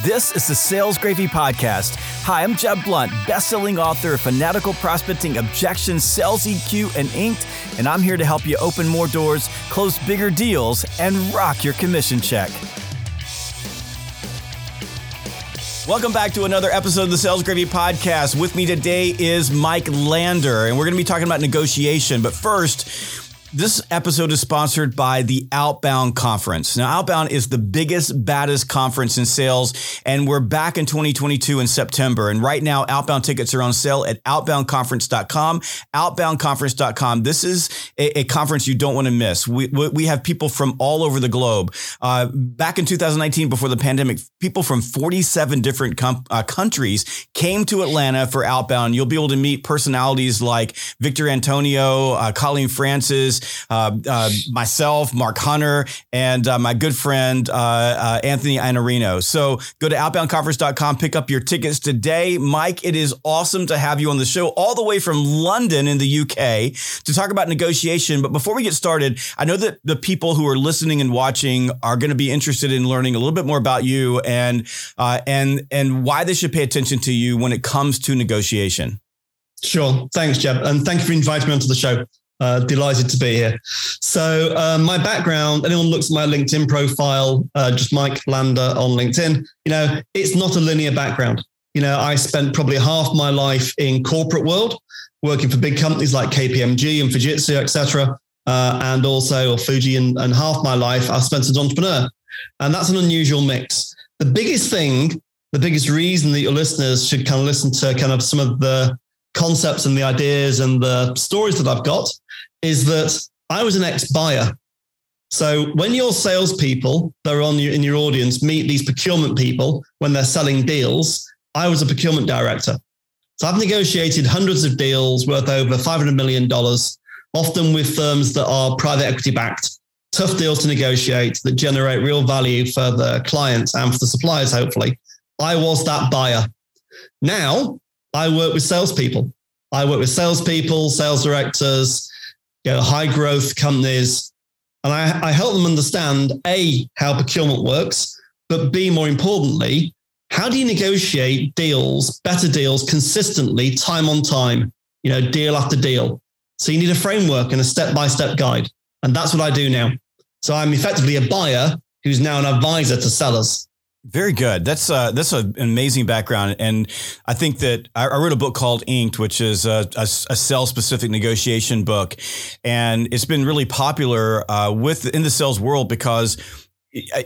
This is the Sales Gravy Podcast. Hi, I'm Jeb Blount, best-selling author of Fanatical Prospecting, Objections, Sales EQ, and Inked, and I'm here to help you open more doors, close bigger deals, and rock your commission check. Welcome back to another episode of the Sales Gravy Podcast. With me today is Mike Lander, and we're going to be talking about negotiation. But first, this episode is sponsored by the Outbound Conference. Now, Outbound is the biggest, baddest conference in sales, and we're back in 2022 in September. And right now, Outbound tickets are on sale at outboundconference.com. Outboundconference.com. This is a, a conference you don't want to miss. We, we have people from all over the globe. Uh, back in 2019, before the pandemic, people from 47 different com- uh, countries came to Atlanta for Outbound. You'll be able to meet personalities like Victor Antonio, uh, Colleen Francis, uh, uh, myself, Mark Hunter, and uh, my good friend Anthony Iannarino. So go to outboundconference.com, pick up your tickets today. Mike, it is awesome to have you on the show all the way from London in the UK to talk about negotiation. But before we get started, I know that the people who are listening and watching are going to be interested in learning a little bit more about you and uh, and and why they should pay attention to you when it comes to negotiation. Sure. Thanks, Jeb. And thank you for inviting me onto the show. Uh, delighted to be here. So, uh, my background, anyone looks at my LinkedIn profile, uh, just Mike Lander on LinkedIn, you know, it's not a linear background. You know, I spent probably half my life in corporate world, working for big companies like KPMG and Fujitsu, etc., uh, and also or Fuji, and, and half my life I spent as an entrepreneur. And that's an unusual mix. The biggest thing, the biggest reason that your listeners should kind of listen to kind of some of the concepts and the ideas and the stories that I've got is that I was an ex buyer. So when your salespeople that are on your, in your audience meet these procurement people when they're selling deals, I was a procurement director. So I've negotiated hundreds of deals worth over $500 million, often with firms that are private equity backed. Tough deals to negotiate that generate real value for the clients and for the suppliers, hopefully. I was that buyer. Now I work with salespeople. I work with salespeople, sales directors, you know, high growth companies, and I, I help them understand A, how procurement works, but B, more importantly, how do you negotiate deals, better deals consistently, time on time, you know, deal after deal. So you need a framework and a step by step guide. And that's what I do now. So I'm effectively a buyer who's now an advisor to sellers. Very good. That's uh, that's an amazing background, and I think that I, I wrote a book called Inked, which is a, a, a sales specific negotiation book, and it's been really popular uh, with in the sales world because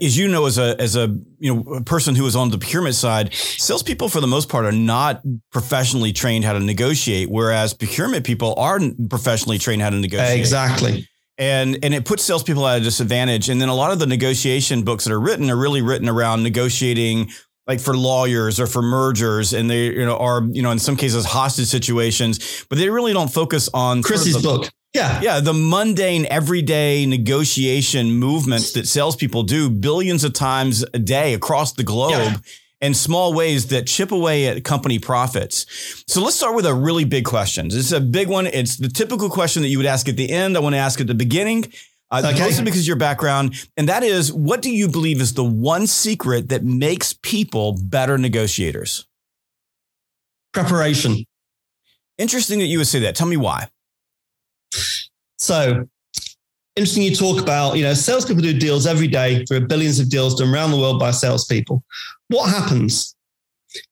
as you know, as a as a you know a person who is on the procurement side, salespeople for the most part are not professionally trained how to negotiate, whereas procurement people are professionally trained how to negotiate. Exactly and and it puts salespeople at a disadvantage. And then a lot of the negotiation books that are written are really written around negotiating like for lawyers or for mergers. And they you know are you know in some cases hostage situations. But they really don't focus on chris's sort of the, book. Yeah. Yeah the mundane everyday negotiation movements that salespeople do billions of times a day across the globe yeah and small ways that chip away at company profits. So let's start with a really big question. This is a big one. It's the typical question that you would ask at the end. I want to ask at the beginning. Uh, okay. Mostly because of your background. And that is, what do you believe is the one secret that makes people better negotiators? Preparation. Interesting that you would say that. Tell me why. So, interesting you talk about, you know, salespeople do deals every day. There are billions of deals done around the world by salespeople. What happens?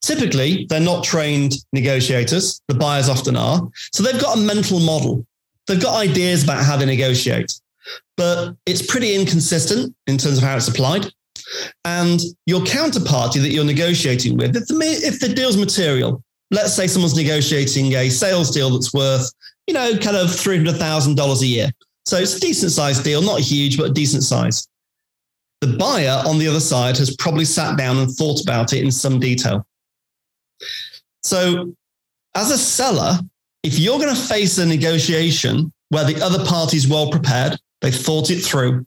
Typically, they're not trained negotiators. The buyers often are. So they've got a mental model. They've got ideas about how they negotiate, but it's pretty inconsistent in terms of how it's applied. And your counterparty that you're negotiating with, if the, if the deal's material, let's say someone's negotiating a sales deal that's worth, you know, kind of $300,000 a year. So it's a decent sized deal, not huge, but decent size. The buyer on the other side has probably sat down and thought about it in some detail. So, as a seller, if you're going to face a negotiation where the other party is well prepared, they thought it through,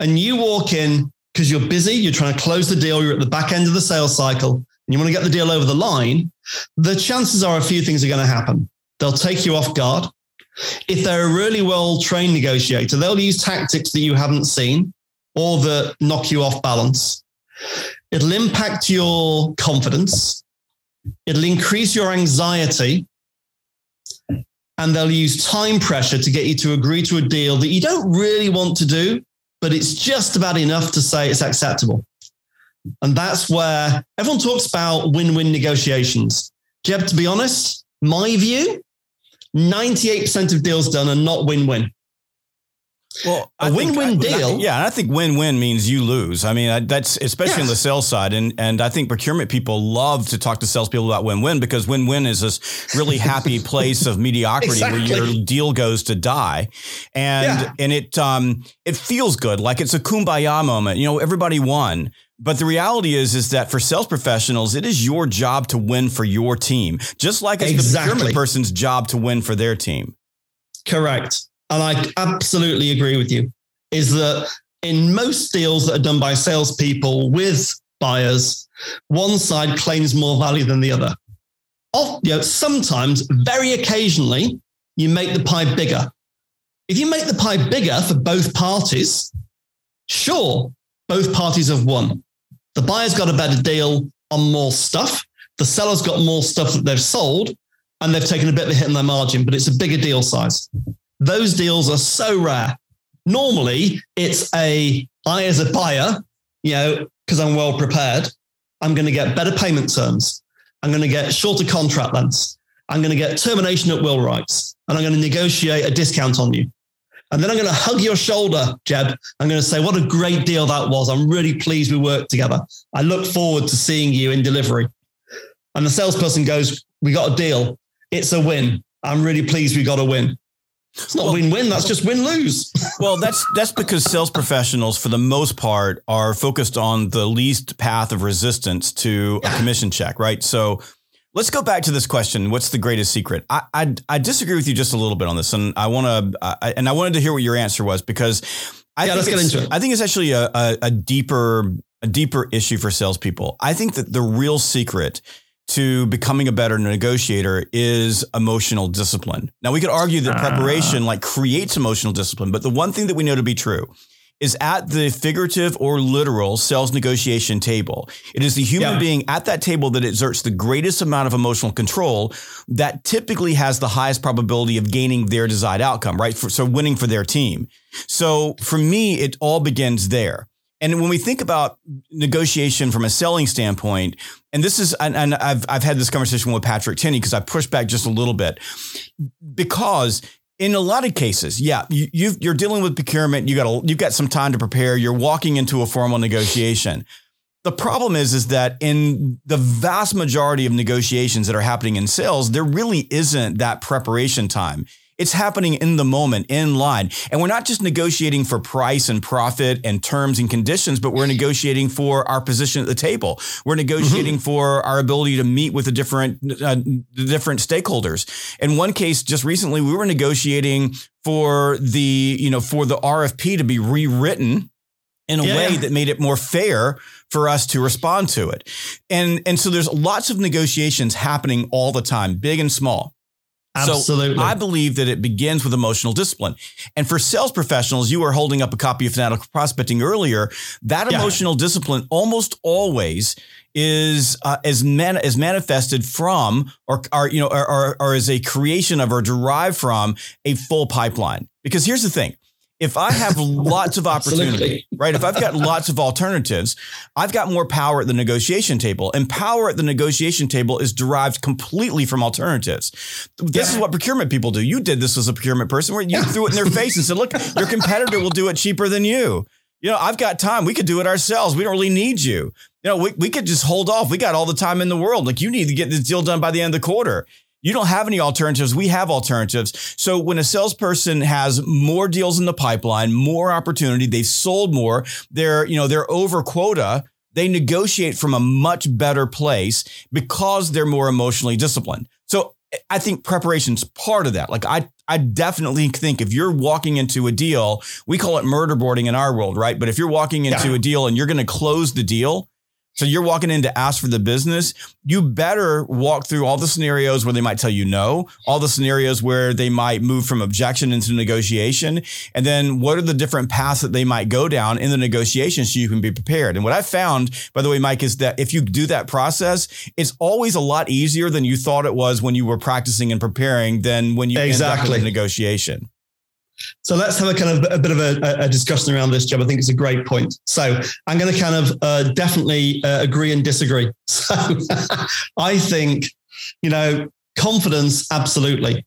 and you walk in because you're busy, you're trying to close the deal, you're at the back end of the sales cycle, and you want to get the deal over the line, the chances are a few things are going to happen. They'll take you off guard. If they're a really well trained negotiator, they'll use tactics that you haven't seen or that knock you off balance. It'll impact your confidence. It'll increase your anxiety. And they'll use time pressure to get you to agree to a deal that you don't really want to do, but it's just about enough to say it's acceptable. And that's where everyone talks about win win negotiations. Jeb, to be honest, my view 98% of deals done are not win win. Well, a win-win deal. yeah, and I think win-win means you lose. I mean, that's especially yes. on the sales side, and and I think procurement people love to talk to salespeople about win-win because win-win is this really happy place of mediocrity exactly. where your deal goes to die, and yeah. and it um it feels good, like it's a kumbaya moment. You know, everybody won. But the reality is, is that for sales professionals, it is your job to win for your team, just like it's exactly. the procurement person's job to win for their team. Correct and I absolutely agree with you, is that in most deals that are done by salespeople with buyers, one side claims more value than the other. Of, you know, sometimes, very occasionally, you make the pie bigger. If you make the pie bigger for both parties, sure, both parties have won. The buyer's got a better deal on more stuff. The seller's got more stuff that they've sold, and they've taken a bit of a hit in their margin, but it's a bigger deal size. Those deals are so rare. Normally, it's a I as a buyer, you know, because I'm well prepared, I'm going to get better payment terms. I'm going to get shorter contract lengths. I'm going to get termination at will rights, and I'm going to negotiate a discount on you. And then I'm going to hug your shoulder, Jeb. I'm going to say, what a great deal that was. I'm really pleased we worked together. I look forward to seeing you in delivery. And the salesperson goes, we got a deal. It's a win. I'm really pleased we got a win. It's not well, win-win. That's just win-lose. well, that's that's because sales professionals, for the most part, are focused on the least path of resistance to a commission check, right? So let's go back to this question: What's the greatest secret? I I, I disagree with you just a little bit on this, and I want to and I wanted to hear what your answer was because I yeah, think let's get into it. I think it's actually a, a, a deeper a deeper issue for salespeople. I think that the real secret to becoming a better negotiator is emotional discipline. Now we could argue that preparation uh. like creates emotional discipline, but the one thing that we know to be true is at the figurative or literal sales negotiation table. It is the human yeah. being at that table that exerts the greatest amount of emotional control that typically has the highest probability of gaining their desired outcome, right? For, so winning for their team. So for me, it all begins there. And when we think about negotiation from a selling standpoint, and this is, and, and I've, I've had this conversation with Patrick Tinney because I pushed back just a little bit because in a lot of cases, yeah, you, are dealing with procurement. You got you've got some time to prepare. You're walking into a formal negotiation. The problem is, is that in the vast majority of negotiations that are happening in sales, there really isn't that preparation time. It's happening in the moment, in line. And we're not just negotiating for price and profit and terms and conditions, but we're negotiating for our position at the table. We're negotiating mm-hmm. for our ability to meet with the different, uh, different stakeholders. In one case, just recently, we were negotiating for the, you know, for the RFP to be rewritten in a yeah. way that made it more fair for us to respond to it. And, and so there's lots of negotiations happening all the time, big and small. Absolutely. So I believe that it begins with emotional discipline. And for sales professionals, you were holding up a copy of Fanatical Prospecting earlier. That yeah. emotional discipline almost always is uh, as man as manifested from or, or you know or, or, or as a creation of or derived from a full pipeline. Because here's the thing: if I have lots of opportunity, right? If I've got lots of alternatives, I've got more power at the negotiation table. And power at the negotiation table is derived completely from alternatives. This yeah. is what procurement people do. You did this as a procurement person where you yeah. threw it in their face and said, look, your competitor will do it cheaper than you. You know, I've got time. We could do it ourselves. We don't really need you. You know, we, we could just hold off. We got all the time in the world. Like you need to get this deal done by the end of the quarter. You don't have any alternatives. We have alternatives. So when a salesperson has more deals in the pipeline, more opportunity, they've sold more, they're, you know, they're over quota, they negotiate from a much better place because they're more emotionally disciplined. So I think preparation's part of that. Like I, I definitely think if you're walking into a deal, we call it murder boarding in our world, right? But if you're walking into yeah. a deal and you're going to close the deal, So you're walking in to ask for the business. You better walk through all the scenarios where they might tell you no, all the scenarios where they might move from objection into negotiation. And then what are the different paths that they might go down in the negotiation so you can be prepared. And what I found, by the way, Mike, is that if you do that process, it's always a lot easier than you thought it was when you were practicing and preparing than when you exactly. end up in negotiation. So let's have a kind of a bit of a, a, discussion around this, Jeb. I think it's a great point. So I'm going to kind of uh, definitely uh, agree and disagree. So I think, you know, confidence, absolutely.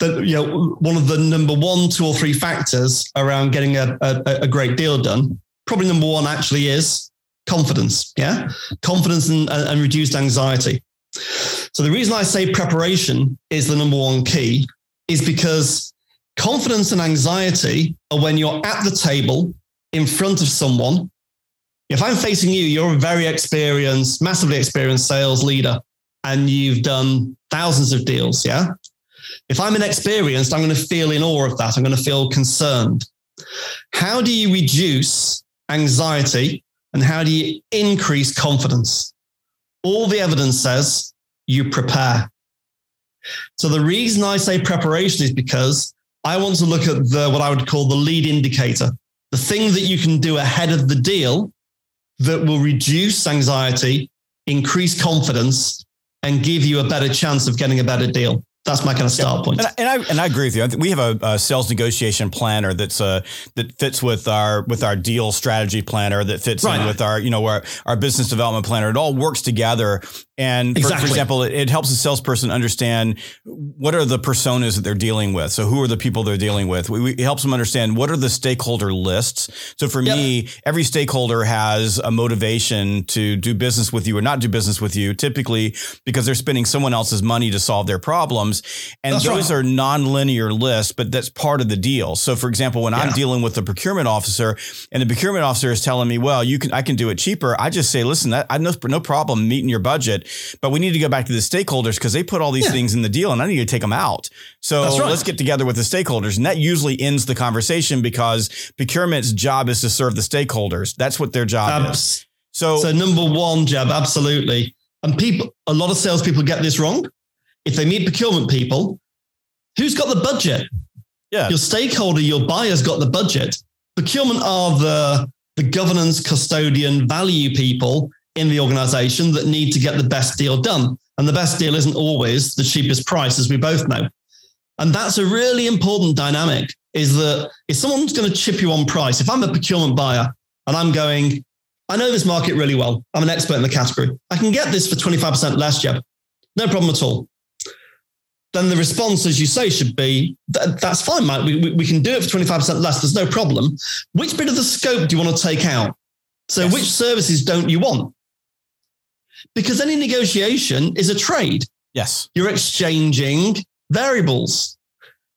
That you know, one of the number one, two or three factors around getting a, a, a great deal done. Probably number one actually is confidence. Yeah, confidence and, and reduced anxiety. So the reason I say preparation is the number one key is because Confidence and anxiety are when you're at the table in front of someone. If I'm facing you, you're a very experienced, massively experienced sales leader, and you've done thousands of deals. Yeah. If I'm inexperienced, I'm going to feel in awe of that. I'm going to feel concerned. How do you reduce anxiety and how do you increase confidence? All the evidence says you prepare. So the reason I say preparation is because I want to look at the what I would call the lead indicator, the thing that you can do ahead of the deal that will reduce anxiety, increase confidence, and give you a better chance of getting a better deal that's my kind of start point. And I, and I, and I agree with you. We have a, a, sales negotiation planner that's uh, that fits with our with our deal strategy planner that fits right. in with our you know our, our business development planner. It all works together. And for, exactly. for example, it, it, helps a salesperson understand what are the personas that they're dealing with. So who are the people they're dealing with? We, we, it helps them understand what are the stakeholder lists. So for yep. me, every stakeholder has a motivation to do business with you or not do business with you, typically because they're spending someone else's money to solve their problems. And that's those right. are non-linear lists, but that's part of the deal. So for example, when yeah. I'm dealing with the procurement officer and the procurement officer is telling me, well, you can, I can do it cheaper. I just say, listen, that I no, no problem meeting your budget, but we need to go back to the stakeholders because they put all these yeah. things in the deal and I need to take them out. So right. let's get together with the stakeholders. And that usually ends the conversation because procurement's job is to serve the stakeholders. That's what their job is. So, so number one, Jeb, absolutely. And people, a lot of salespeople get this wrong if they meet procurement people, who's got the budget? Yeah. Your stakeholder, your buyer's got the budget. Procurement are the, the governance, custodian, value people in the organization that need to get the best deal done. And the best deal isn't always the cheapest price, as we both know. And that's a really important dynamic is that if someone's going to chip you on price, if I'm a procurement buyer and I'm going, I know this market really well. I'm an expert in the category. I can get this for 25% less, Jeb. No problem at all then the response, as you say, should be that, that's fine, Mike. We, we, we, can do it for 25% less. There's no problem. Which bit of the scope do you want to take out? So, yes. which services don't you want? Because any negotiation is a trade. Yes. You're exchanging variables.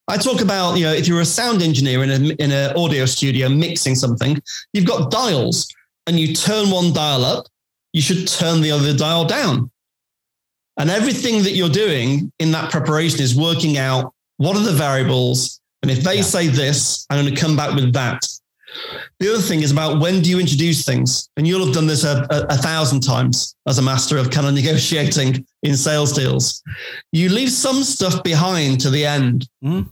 I talk about, you know, if you're a sound engineer in a in an audio studio mixing something, you've got dials and you turn one dial up, you should turn the other dial down. And everything that you're doing in that preparation is working out what are the variables. And if they yeah. say this, I'm going to come back with that. The other thing is about when do you introduce things? And you'll have done this a, a, a thousand times as a master of kind of negotiating in sales deals. You leave some stuff behind to the end. Mm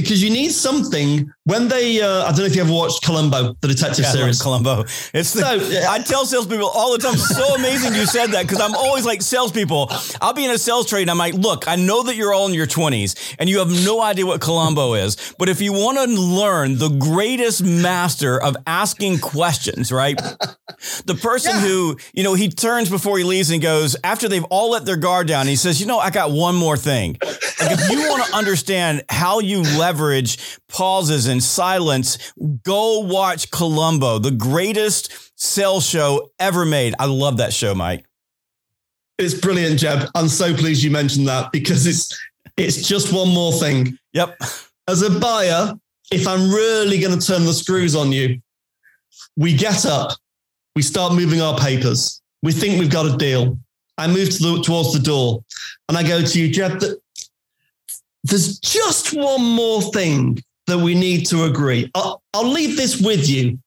because you need something when they. Uh, I don't know if you ever watched Columbo, the detective yeah, series. Columbo. It's the, so, I tell salespeople all the time. So amazing you said that because I'm always like salespeople. I'll be in a sales trade and I'm like, look, I know that you're all in your 20s and you have no idea what Columbo is, but if you want to learn the greatest master of asking questions, right? the person yeah. who you know he turns before he leaves and goes after they've all let their guard down. he says, you know, I got one more thing. Like if you want to understand how you leverage pauses and silence, go watch Columbo, the greatest sales show ever made. I love that show, Mike. It's brilliant, Jeb. I'm so pleased you mentioned that because it's it's just one more thing. Yep. As a buyer, if I'm really going to turn the screws on you, we get up, we start moving our papers. We think we've got a deal. I move to the, towards the door and I go to you, Jeb, there's just one more thing that we need to agree. I'll, I'll leave this with you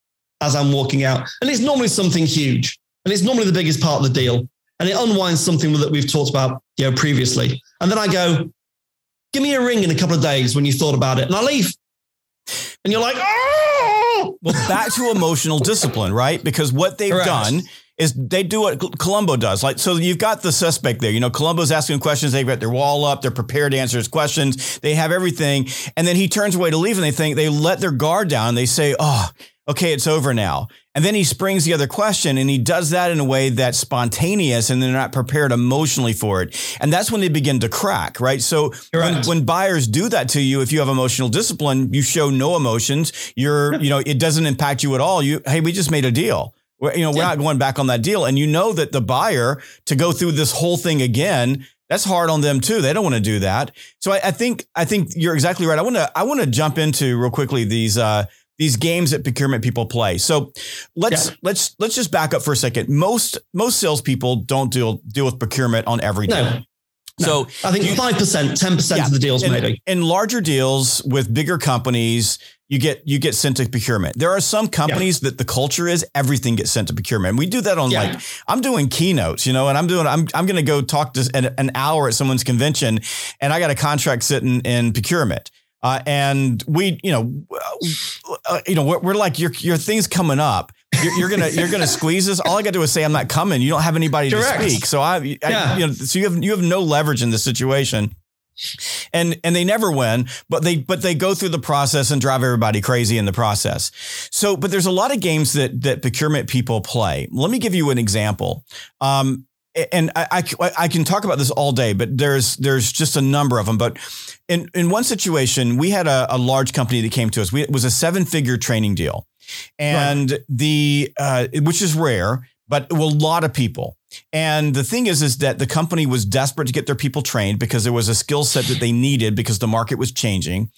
as I'm walking out. And it's normally something huge. and it's normally the biggest part of the deal, and it unwinds something that we've talked about, you know, previously. And then I go, give me a ring in a couple of days when you thought about it, and I leave. And you're like, oh. Well, back to emotional discipline, right? Because what they've Correct. done is they do what Columbo does. Like, so you've got the suspect there. You know, Columbo's asking questions. They've got their wall up. They're prepared to answer his questions. They have everything. And then he turns away to leave and they think they let their guard down. They say, oh, okay, it's over now. And then he springs the other question and he does that in a way that's spontaneous and they're not prepared emotionally for it. And that's when they begin to crack, right? So when, when, buyers do that to you, if you have emotional discipline, you show no emotions. You're, you know, it doesn't impact you at all. You, hey, we just made a deal. You know, we're yeah. not going back on that deal. And you know that the buyer to go through this whole thing again, that's hard on them too. They don't want to do that. So I, I think I think you're exactly right. I want to I want to jump into real quickly these uh, these games that procurement people play. So let's yeah. let's let's just back up for a second. Most most salespeople don't deal deal with procurement on every deal. No. No. So I think five percent, ten percent of the deals, in, maybe. In larger deals with bigger companies, you get you get sent to procurement. There are some companies yeah. that the culture is everything gets sent to procurement. we do that on yeah. like I'm doing keynotes, you know, and I'm doing I'm I'm going to go talk to an, an, hour at someone's convention, and I got a contract sitting in procurement. Uh, and we, you know, uh, you know, we're, we're, like your your thing's coming up. You're, you're, gonna you're gonna squeeze us. All I got to do is say I'm not coming. You don't have anybody Correct. to speak. So I, I yeah. you know, so you have you have no leverage in this situation and and they never win but they but they go through the process and drive everybody crazy in the process so but there's a lot of games that that procurement people play let me give you an example um, and I, I, I can talk about this all day, but there's there's just a number of them. But in in one situation, we had a, a large company that came to us. We, it was a seven figure training deal, and right. the uh, which is rare, but a lot of people. And the thing is, is that the company was desperate to get their people trained because there was a skill set that they needed because the market was changing,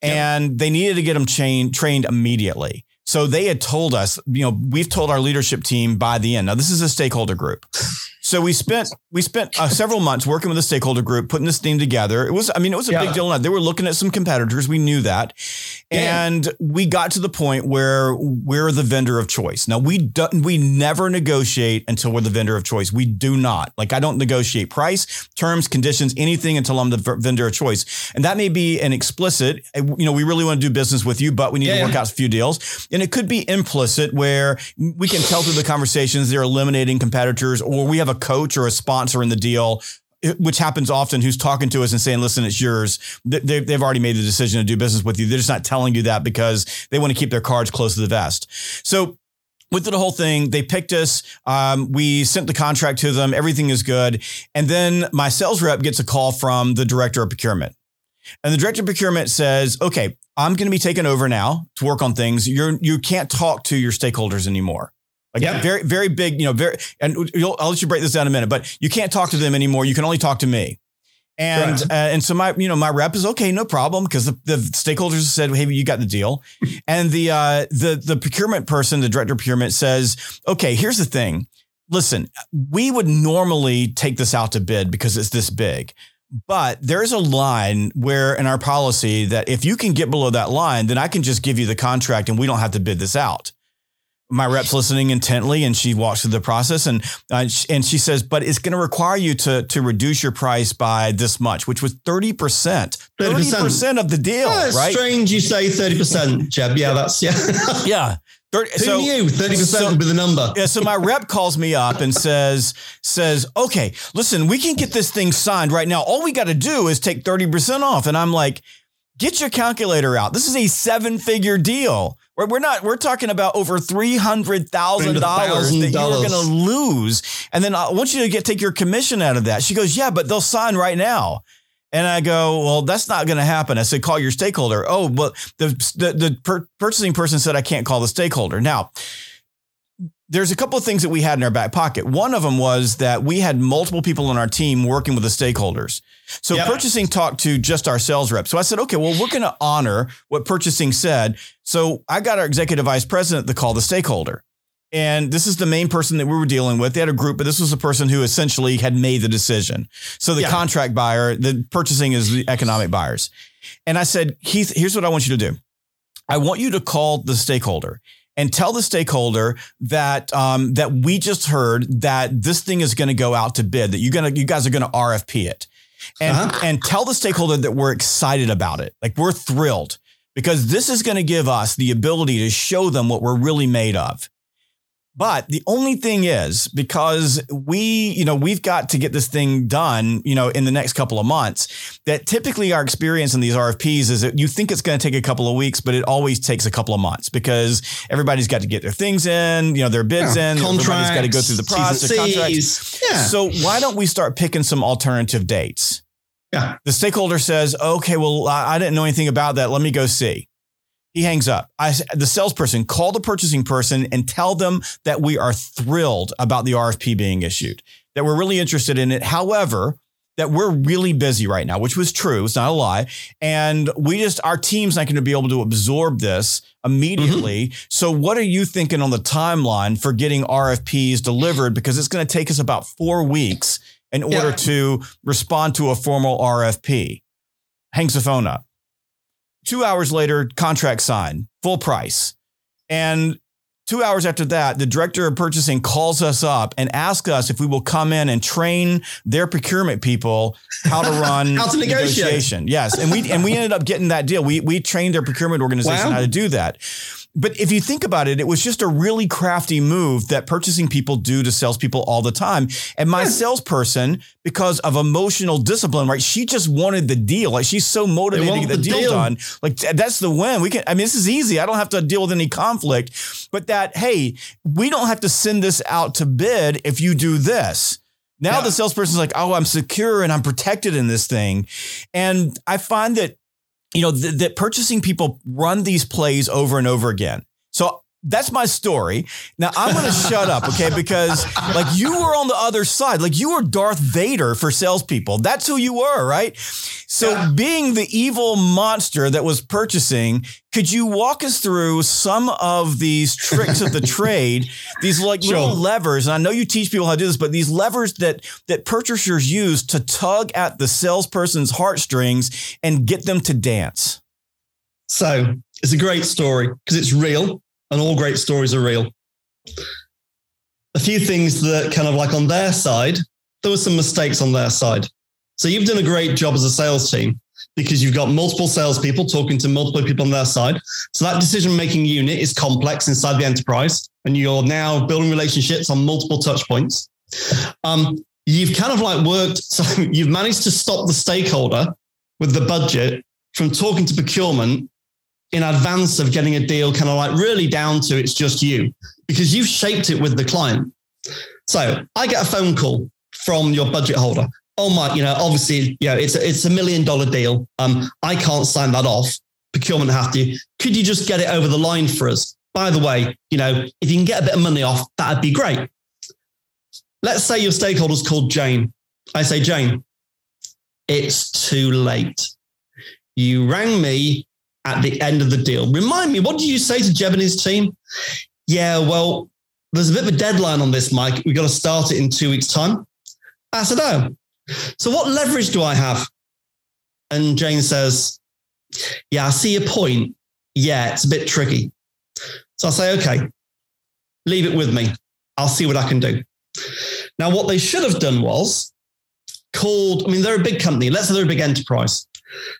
and yep. they needed to get them trained trained immediately. So they had told us, you know, we've told our leadership team by the end. Now this is a stakeholder group. So we spent we spent uh, several months working with a stakeholder group, putting this thing together. It was, I mean, it was a yeah. big deal. They were looking at some competitors. We knew that, yeah. and we got to the point where we're the vendor of choice. Now we don't, we never negotiate until we're the vendor of choice. We do not. Like I don't negotiate price, terms, conditions, anything until I'm the vendor of choice. And that may be an explicit. Eh, you know, we really want to do business with you, but we need yeah, to work out a few deals. And it could be implicit where we can tell through the conversations they're eliminating competitors, or we have a coach or a sponsor in the deal which happens often, who's talking to us and saying, listen, it's yours. They, have already made the decision to do business with you. They're just not telling you that because they want to keep their cards close to the vest. So went through the whole thing. They picked us. Um, we sent the contract to them. Everything is good. And then my sales rep gets a call from the director of procurement. And the director of procurement says, okay, I'm going to be taking over now to work on things. You're, you can't talk to your stakeholders anymore. Like yep. very, very big, you know, very, and I'll let you break this down in a minute, but you can't talk to them anymore. You can only talk to me. And, uh, and so my, you know, my rep is okay, no problem. Cause the, the stakeholders said, Hey, you got the deal. and the, uh, the, the procurement person, the director of procurement says, okay, here's the thing. Listen, we would normally take this out to bid because it's this big. But there's a line where in our policy that if you can get below that line, then I can just give you the contract and we don't have to bid this out my rep's listening intently and she walks through the process and uh, and she says but it's going to require you to to reduce your price by this much which was 30% 30%, 30% of the deal yeah, right strange you say 30% jeb yeah that's yeah yeah 30, Who so, knew 30% so, would be the number? yeah. So my rep calls me up and says, says, okay, listen, we can get this thing signed right now. All we got to do is take 30% off. And I'm like, get your calculator out. This is a seven figure deal. We're, we're not, we're talking about over $300,000 that you're going to lose. And then I want you to get, take your commission out of that. She goes, yeah, but they'll sign right now. And I go, well, that's not going to happen. I said, call your stakeholder. Oh, but the, the, the per- purchasing person said, I can't call the stakeholder. Now, there's a couple of things that we had in our back pocket. One of them was that we had multiple people on our team working with the stakeholders. So yep. purchasing talked to just our sales rep. So I said, okay, well, we're going to honor what purchasing said. So I got our executive vice president to call the stakeholder. And this is the main person that we were dealing with. They had a group, but this was the person who essentially had made the decision. So the contract buyer, the purchasing is the economic buyers. And I said, Heath, here's what I want you to do. I want you to call the stakeholder and tell the stakeholder that um, that we just heard that this thing is going to go out to bid. That you're gonna you guys are going to RFP it, and uh-huh. and tell the stakeholder that we're excited about it. Like we're thrilled because this is going to give us the ability to show them what we're really made of. But the only thing is because we, you know, we've got to get this thing done, you know, in the next couple of months, that typically our experience in these RFPs is that you think it's going to take a couple of weeks, but it always takes a couple of months because everybody's got to get their things in, you know, their bids yeah, in, everybody's got to go through the process, contracts. Yeah. So why don't we start picking some alternative dates? Yeah. The stakeholder says, okay, well, I didn't know anything about that. Let me go see. He hangs up. I, the salesperson call the purchasing person and tell them that we are thrilled about the RFP being issued, that we're really interested in it. However, that we're really busy right now, which was true. It's not a lie. And we just, our team's not going to be able to absorb this immediately. Mm-hmm. So, what are you thinking on the timeline for getting RFPs delivered? Because it's going to take us about four weeks in order yeah. to respond to a formal RFP. Hangs the phone up. Two hours later, contract signed, full price. And two hours after that, the director of purchasing calls us up and asks us if we will come in and train their procurement people how to run how to negotiation. Yes, and we and we ended up getting that deal. We we trained their procurement organization wow. how to do that. But if you think about it, it was just a really crafty move that purchasing people do to salespeople all the time. And my yeah. salesperson, because of emotional discipline, right? She just wanted the deal. Like she's so motivated to get the, the deal, deal done. Like that's the win. We can, I mean, this is easy. I don't have to deal with any conflict, but that, hey, we don't have to send this out to bid if you do this. Now yeah. the salesperson's like, oh, I'm secure and I'm protected in this thing. And I find that you know, th- that purchasing people run these plays over and over again. So that's my story. Now I'm going to shut up, okay? Because like you were on the other side, like you were Darth Vader for salespeople. That's who you were, right? So yeah. being the evil monster that was purchasing, could you walk us through some of these tricks of the trade? These like sure. little levers, and I know you teach people how to do this, but these levers that that purchasers use to tug at the salesperson's heartstrings and get them to dance. So it's a great story because it's real and all great stories are real. A few things that kind of like on their side, there were some mistakes on their side. So you've done a great job as a sales team because you've got multiple salespeople talking to multiple people on their side. So that decision making unit is complex inside the enterprise, and you're now building relationships on multiple touch points. Um, you've kind of like worked, so you've managed to stop the stakeholder with the budget from talking to procurement in advance of getting a deal kind of like really down to it's just you because you've shaped it with the client. So I get a phone call from your budget holder. Oh my, you know, obviously, you know, it's a, it's a million dollar deal. Um, I can't sign that off. Procurement have to. Could you just get it over the line for us? By the way, you know, if you can get a bit of money off, that'd be great. Let's say your stakeholder's called Jane. I say, Jane, it's too late. You rang me at the end of the deal. Remind me, what did you say to Jeb and his team? Yeah, well, there's a bit of a deadline on this, Mike. We've got to start it in two weeks' time. I said, oh, so what leverage do I have? And Jane says, yeah, I see your point. Yeah, it's a bit tricky. So I say, okay, leave it with me. I'll see what I can do. Now, what they should have done was called, I mean, they're a big company. Let's say they're a big enterprise.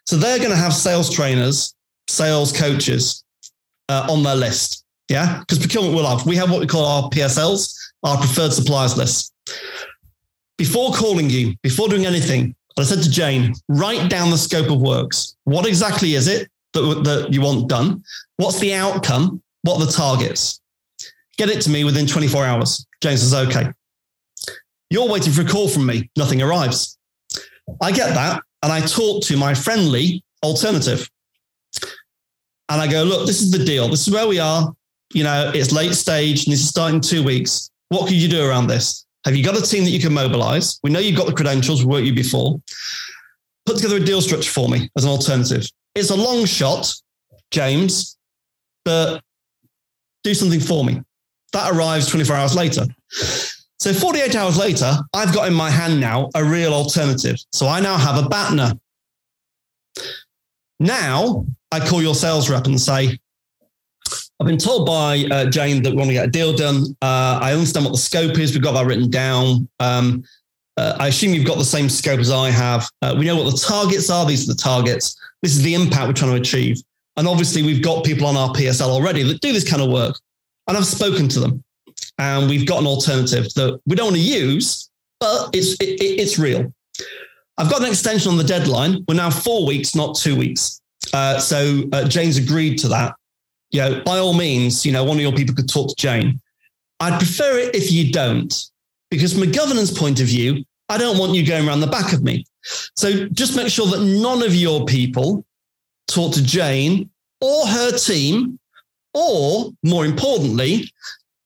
So they're going to have sales trainers sales coaches uh, on their list. Yeah, because procurement will have. We have what we call our PSLs, our preferred suppliers list. Before calling you, before doing anything, I said to Jane, write down the scope of works. What exactly is it that, that you want done? What's the outcome? What are the targets? Get it to me within 24 hours. Jane says, okay. You're waiting for a call from me. Nothing arrives. I get that. And I talk to my friendly alternative and I go, look, this is the deal. This is where we are. You know, it's late stage and this is starting two weeks. What could you do around this? Have you got a team that you can mobilize? We know you've got the credentials, we worked you before. Put together a deal structure for me as an alternative. It's a long shot, James, but do something for me. That arrives 24 hours later. So 48 hours later, I've got in my hand now a real alternative. So I now have a BATNA. Now I call your sales rep and say, I've been told by uh, Jane that we want to get a deal done. Uh, I understand what the scope is. We've got that written down. Um, uh, I assume you've got the same scope as I have. Uh, we know what the targets are. These are the targets. This is the impact we're trying to achieve. And obviously, we've got people on our PSL already that do this kind of work. And I've spoken to them, and we've got an alternative that we don't want to use, but it's it, it's real. I've got an extension on the deadline. We're now four weeks, not two weeks. Uh, so uh, Jane's agreed to that. You know, by all means, you know, one of your people could talk to Jane. I'd prefer it if you don't, because from a governance point of view, I don't want you going around the back of me. So just make sure that none of your people talk to Jane or her team, or more importantly,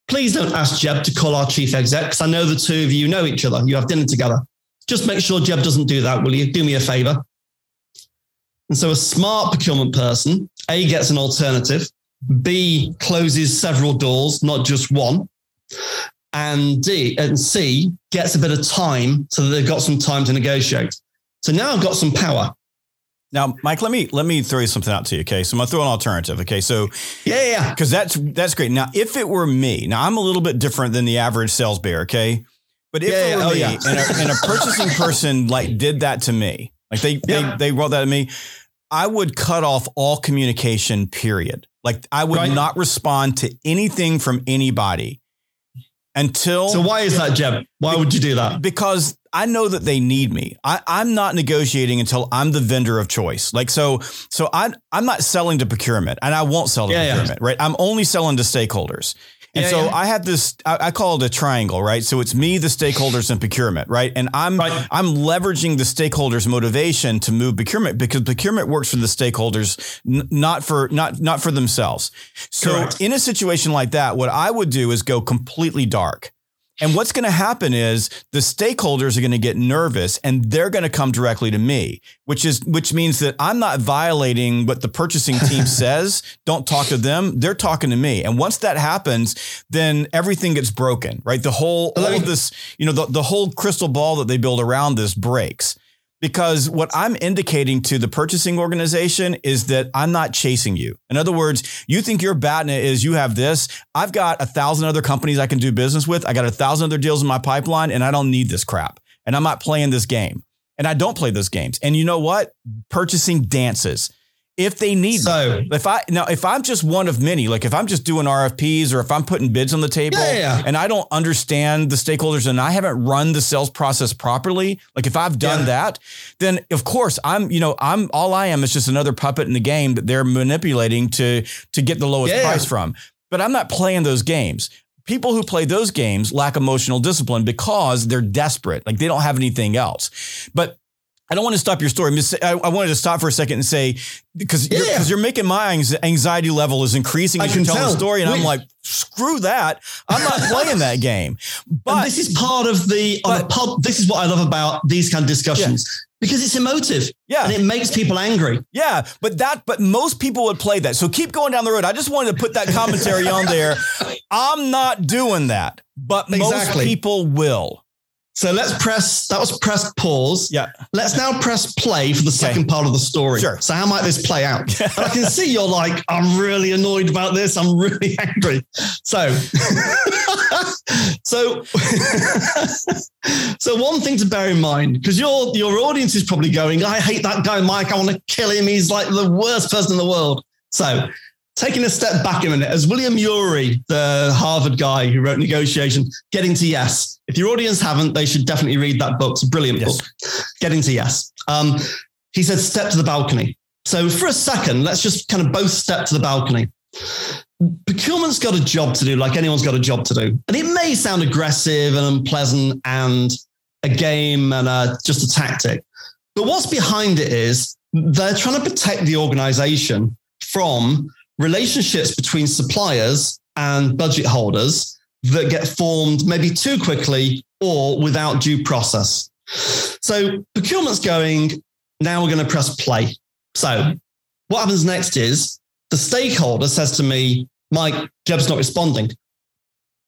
please don't ask Jeb to call our chief exec because I know the two of you know each other. You have dinner together. Just make sure Jeb doesn't do that, will you? Do me a favor. And so a smart procurement person, A, gets an alternative, B, closes several doors, not just one, and D and C gets a bit of time so that they've got some time to negotiate. So now I've got some power. Now, Mike, let me let me throw something out to you. Okay, so I'm gonna throw an alternative. Okay, so yeah, yeah, because that's that's great. Now, if it were me, now I'm a little bit different than the average sales bear. Okay, but if yeah, it were yeah. Oh, me oh, yeah. and, a, and, a, purchasing person like did that to me, like they yeah. they they wrote that to me, I would cut off all communication. Period. Like I would right. not respond to anything from anybody until. So why is that, Jeb? Why would you do that? Because I know that they need me. I, am not negotiating until I'm the vendor of choice. Like so, so I I'm not selling to procurement, and I won't sell to yeah, procurement. Yeah. Right? I'm only selling to stakeholders. And yeah, so yeah. I have this, I, I, call it a triangle, right? So it's me, the stakeholders, and procurement, right? And I'm right. I'm leveraging the stakeholders' motivation to move procurement because procurement works for the stakeholders, n- not for not not for themselves. So Correct. in a situation like that, what I would do is go completely dark. And what's going to happen is the stakeholders are going to get nervous and they're going to come directly to me, which is which means that I'm not violating what the purchasing team says. Don't talk to them. They're talking to me. And once that happens, then everything gets broken, right? The whole all of this, you know, the, the whole crystal ball that they build around this breaks because what I'm indicating to the purchasing organization is that I'm not chasing you. In other words, you think your BATNA is you have this. I've got a thousand other companies I can do business with. I got a thousand other deals in my pipeline, and I don't need this crap. And I'm not playing this game. And I don't play those games. And you know what? Purchasing dances if they need so me. if I now if I'm just one of many, like if I'm just doing RFPs or if I'm putting bids on the table yeah, yeah. and I don't understand the stakeholders and I haven't run the sales process properly, like if I've done yeah. that, then of course I'm, you know, I'm all I am is just another puppet in the game that they're manipulating to to get the lowest price from. But I'm not playing those games people who play those games lack emotional discipline because they're desperate. Like they don't have anything else. But I don't want to stop your story. I wanted to stop for a second and say because yeah. you're, you're, making my anxiety level is increasing as you tell, tell the story, and Wait. I'm like, screw that. I'm not playing that game. But and this is part of the, but, of the pod, This is what I love about these kind of discussions. Yeah. Because it's emotive, yeah, and it makes people angry. Yeah, but that, but most people would play that. So keep going down the road. I just wanted to put that commentary on there. I'm not doing that, but exactly. most people will. So let's press, that was press pause. Yeah. Let's now press play for the okay. second part of the story. Sure. So how might this play out? I can see you're like, I'm really annoyed about this. I'm really angry. So, so, so one thing to bear in mind, because your, your audience is probably going, I hate that guy, Mike. I want to kill him. He's like the worst person in the world. So taking a step back a minute, as William Ury, the Harvard guy who wrote Negotiation, Getting to Yes. If your audience haven't, they should definitely read that book. It's a brilliant yes. book, Getting to Yes. Um, he said, step to the balcony. So for a second, let's just kind of both step to the balcony. Procurement's got a job to do, like anyone's got a job to do. And it may sound aggressive and unpleasant and a game and a, just a tactic. But what's behind it is they're trying to protect the organization from relationships between suppliers and budget holders that get formed maybe too quickly or without due process. So procurement's going, now we're going to press play. So what happens next is the stakeholder says to me, Mike, Jeb's not responding.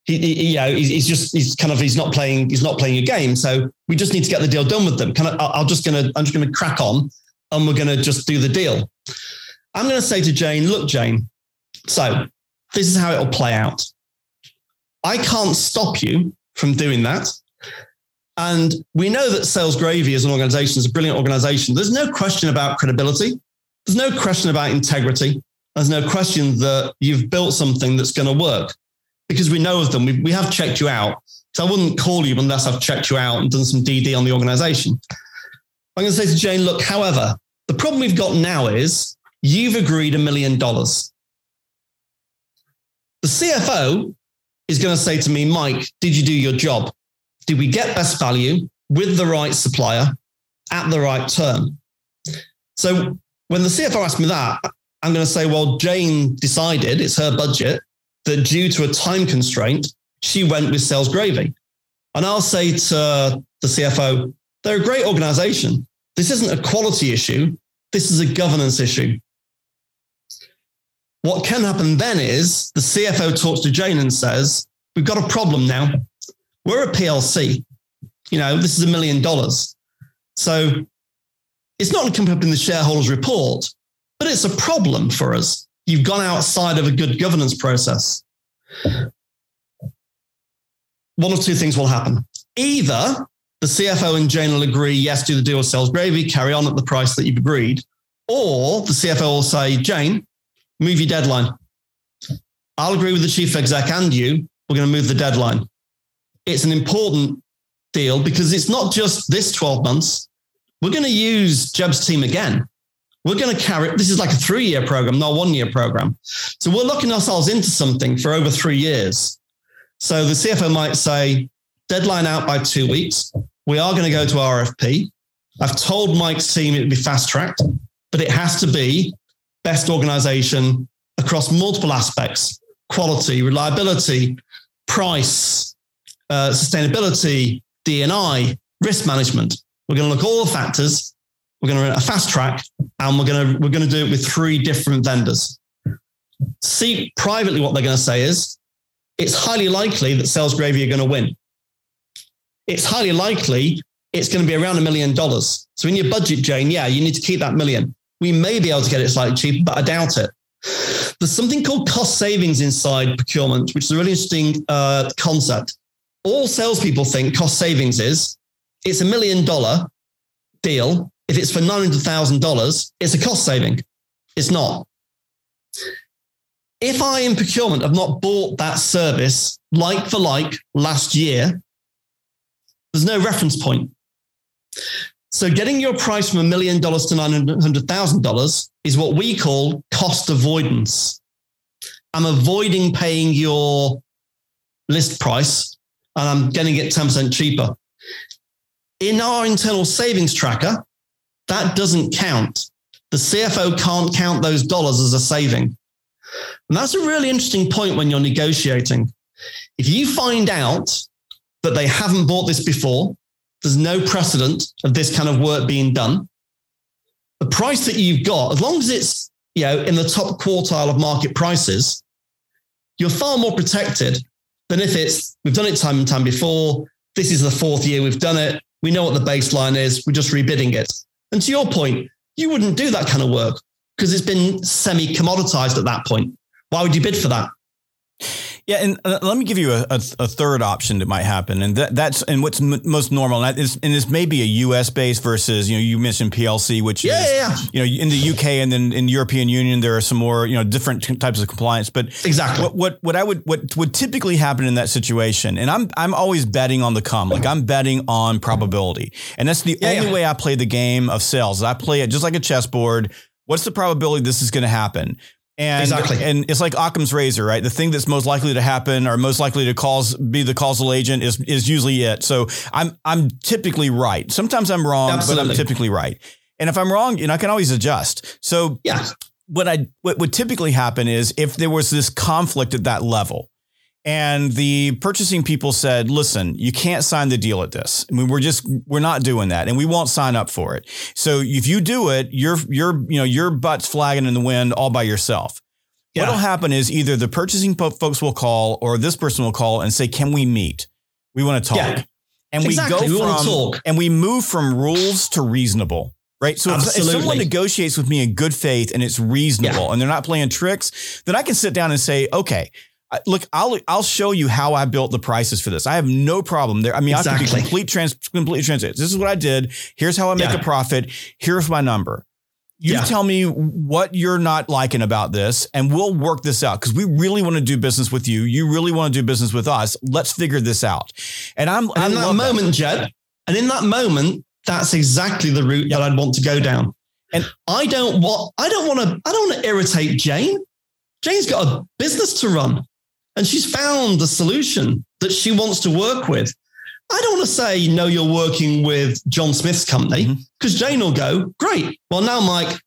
He, he, you know, he's, just, he's kind of, he's not playing, he's not playing a game. So we just need to get the deal done with them. Kind of, I'm just to, I'm just to crack on and we're going to just do the deal. I'm going to say to Jane, look, Jane, so this is how it'll play out. I can't stop you from doing that. And we know that Sales Gravy as an organization is a brilliant organization. There's no question about credibility. There's no question about integrity. There's no question that you've built something that's going to work because we know of them. We, we have checked you out. So I wouldn't call you unless I've checked you out and done some DD on the organization. I'm going to say to Jane, look, however, the problem we've got now is you've agreed a million dollars. The CFO is going to say to me, Mike, did you do your job? Did we get best value with the right supplier at the right term? So when the CFO asked me that, I'm going to say, well, Jane decided it's her budget that due to a time constraint, she went with Sales Gravy. And I'll say to the CFO, they're a great organization. This isn't a quality issue. This is a governance issue. What can happen then is the CFO talks to Jane and says, We've got a problem now. We're a PLC. You know, this is a million dollars. So it's not up in the shareholders report, but it's a problem for us. You've gone outside of a good governance process. One of two things will happen. Either the CFO and Jane will agree, yes, do the deal Sales Gravy, carry on at the price that you've agreed. Or the CFO will say, Jane, move your deadline. I'll agree with the chief exec and you. We're going to move the deadline. It's an important deal because it's not just this 12 months. We're going to use Jeb's team again. We're going to carry this is like a three year program, not a one year program. So we're locking ourselves into something for over three years. So the CFO might say, deadline out by two weeks. We are going to go to RFP. I've told Mike's team it'd be fast tracked, but it has to be best organization across multiple aspects quality, reliability, price, uh, sustainability, DNI, risk management. We're going to look at all the factors. We're going to run a fast track, and we're going to we're going to do it with three different vendors. See privately what they're going to say is, it's highly likely that Sales Gravy are going to win. It's highly likely it's going to be around a million dollars. So in your budget, Jane, yeah, you need to keep that million. We may be able to get it slightly cheaper, but I doubt it. There's something called cost savings inside procurement, which is a really interesting uh, concept. All salespeople think cost savings is it's a million dollar deal. If it's for $900,000, it's a cost saving. It's not. If I in procurement have not bought that service like for like last year, there's no reference point. So getting your price from a million dollars to $900,000 is what we call cost avoidance. I'm avoiding paying your list price and I'm getting it 10% cheaper. In our internal savings tracker, that doesn't count. The CFO can't count those dollars as a saving. And that's a really interesting point when you're negotiating. If you find out that they haven't bought this before, there's no precedent of this kind of work being done. The price that you've got, as long as it's you know in the top quartile of market prices, you're far more protected than if it's we've done it time and time before. This is the fourth year we've done it. We know what the baseline is. We're just rebidding it. And to your point, you wouldn't do that kind of work because it's been semi commoditized at that point. Why would you bid for that? Yeah, and uh, let me give you a, a, a, third option that might happen, and that, that's and what's m- most normal, and, is, and this may be a U.S. base versus you know you mentioned PLC, which yeah, is yeah, you know in the U.K. and then in the European Union there are some more you know different types of compliance, but exactly what what, what I would what would typically happen in that situation, and I'm I'm always betting on the come, like I'm betting on probability, and that's the yeah, only yeah. way I play the game of sales. I play it just like a chessboard. What's the probability this is going to happen? And, exactly. and it's like Occam's razor, right? The thing that's most likely to happen or most likely to cause be the causal agent is is usually it. So I'm I'm typically right. Sometimes I'm wrong, Absolutely. but I'm typically right. And if I'm wrong, you know, I can always adjust. So yeah. what I what would typically happen is if there was this conflict at that level, and the purchasing people said, listen, you can't sign the deal at this. I mean, we're just, we're not doing that and we won't sign up for it. So if you do it, you're, you're, you know, your butt's flagging in the wind all by yourself. Yeah. What'll happen is either the purchasing folks will call or this person will call and say, can we meet? We want to talk. Yeah. And exactly. we go we from, and we move from rules to reasonable. Right. So if, if, someone negotiates with me in good faith and it's reasonable yeah. and they're not playing tricks, then I can sit down and say, okay, look, I'll I'll show you how I built the prices for this. I have no problem there. I mean, exactly. I can be complete trans, completely transparent. This is what I did. Here's how I make yeah. a profit. Here's my number. You yeah. tell me what you're not liking about this, and we'll work this out because we really want to do business with you. You really want to do business with us. Let's figure this out. And I'm and in that moment, that. Jeb, and in that moment, that's exactly the route that I'd want to go down. And I don't want I don't want to I don't want to irritate Jane. Jane's got a business to run. And she's found the solution that she wants to work with. I don't want to say, no, you're working with John Smith's company because mm-hmm. Jane will go, great. Well, now, Mike,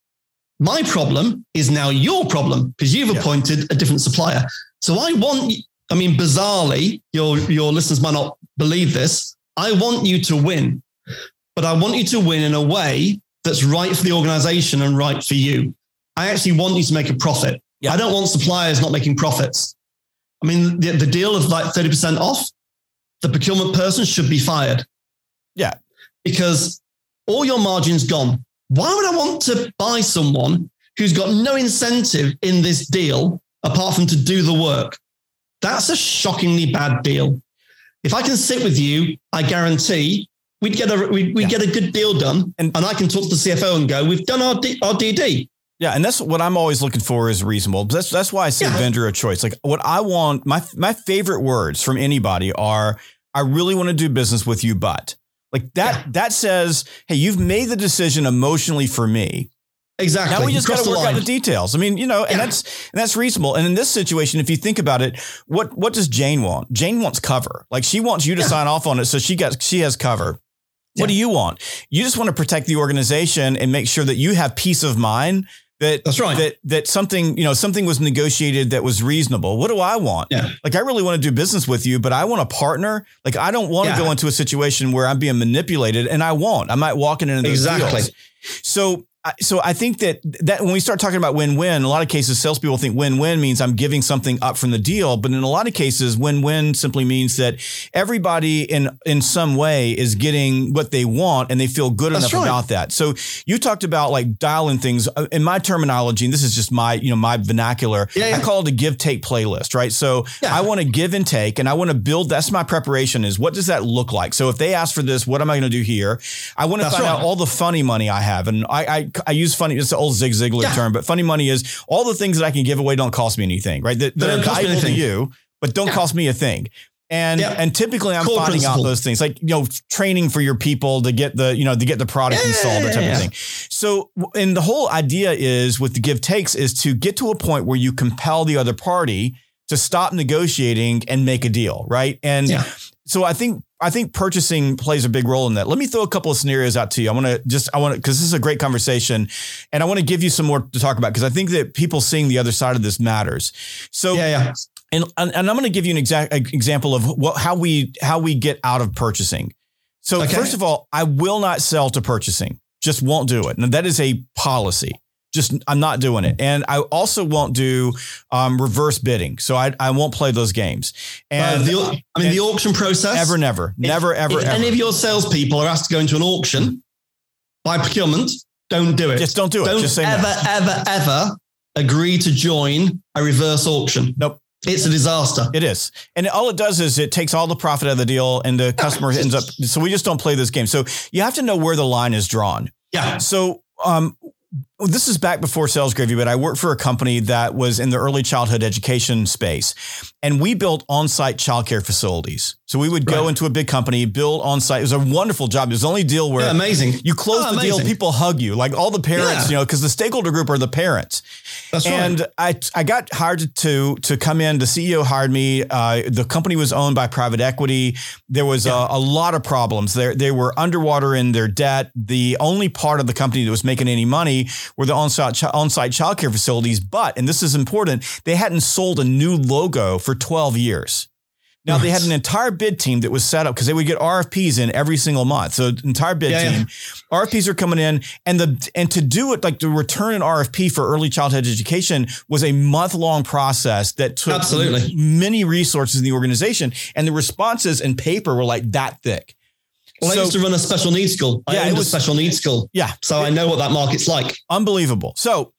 my problem is now your problem because you've yeah. appointed a different supplier. So I want, I mean, bizarrely, your, your listeners might not believe this. I want you to win, but I want you to win in a way that's right for the organization and right for you. I actually want you to make a profit. Yeah. I don't want suppliers not making profits. I mean, the, the deal of like 30% off, the procurement person should be fired. Yeah. Because all your margin's gone. Why would I want to buy someone who's got no incentive in this deal apart from to do the work? That's a shockingly bad deal. If I can sit with you, I guarantee we'd get a we'd, we'd yeah. get a good deal done, and, and I can talk to the CFO and go, "We've done our D, our DD. Yeah, and that's what I'm always looking for is reasonable. That's that's why I say yeah. vendor of choice. Like what I want, my my favorite words from anybody are, "I really want to do business with you, but." Like that yeah. that says, "Hey, you've made the decision emotionally for me." Exactly. Now we just got to work line. out the details. I mean, you know, and yeah. that's and that's reasonable. And in this situation, if you think about it, what what does Jane want? Jane wants cover. Like she wants you to sign off on it, so she got she has cover. What do you want? You just want to protect the organization and make sure that you have peace of mind that that's right. That that something you know something was negotiated that was reasonable. What do I want? Yeah. Like I really want to do business with you, but I want a partner. Like I don't want yeah. to go into a situation where I'm being manipulated, and I won't. I might walk into those exactly. deals. So so I think that that when we start talking about win-win, a lot of cases salespeople think win-win means I'm giving something up from the deal, but in a lot of cases, win-win simply means that everybody in in some way is getting what they want and they feel good That's enough right. about that. So you talked about like dialing things uh, in my terminology, and this is just my you know my vernacular. Yeah, yeah. I call it a give-take playlist, right? So yeah. I want to give and take, and I want to build. That's my preparation. Is what does that look like? So if they ask for this, what am I going to do here? I want to find right. out all the funny money I have, and I, I I use funny. It's an old Zig Ziglar yeah. term, but funny money is all the things that I can give away don't cost me anything, right? That, that are valuable to you, but don't yeah. cost me a thing. And yeah. and typically I'm finding principle. out those things like you know training for your people to get the you know to get the product installed that type of thing. So and the whole idea is with the give takes is to get to a point where you compel the other party to stop negotiating and make a deal, right? And so I think I think purchasing plays a big role in that. Let me throw a couple of scenarios out to you. I want to just I want to because this is a great conversation, and I want to give you some more to talk about because I think that people seeing the other side of this matters. So yeah, yeah. And and I'm going to give you an exact example of what how we how we get out of purchasing. So okay. first of all, I will not sell to purchasing. Just won't do it. And that is a policy just I'm not doing it. And I also won't do um, reverse bidding. So I, I won't play those games. And uh, the, I mean, the auction process. Ever, never, never, if, ever, if ever. Any of your salespeople are asked to go into an auction by procurement, don't do it. Just don't do it. Don't Just say ever, no. ever, ever agree to join a reverse auction. Nope. It's a disaster. It is. And all it does is it takes all the profit out of the deal and the customer ends up. So we just don't play this game. So you have to know where the line is drawn. Yeah. So um, this is back before Sales Gravy, but I worked for a company that was in the early childhood education space. And we built on site childcare facilities. So we would go right. into a big company, build on site. It was a wonderful job. It was the only deal where yeah, amazing. you close oh, the amazing. deal, people hug you, like all the parents, yeah. you know, because the stakeholder group are the parents. That's and right. I I got hired to to come in. The CEO hired me. Uh, the company was owned by private equity. There was yeah. a, a, lot of problems. They they were underwater in their debt. The only part of the company that was making any money were the on-site on-site childcare facilities. But and this is important, they hadn't sold a new logo for 12 years. Now they had an entire bid team that was set up because they would get RFPs in every single month. So entire bid yeah, team, yeah. RFPs are coming in, and the and to do it like to return an RFP for early childhood education was a month long process that took absolutely many resources in the organization, and the responses and paper were like that thick. Well, I used to run a special needs school. I Yeah, owned was- a special needs school. Yeah. So I know what that market's like. Unbelievable. So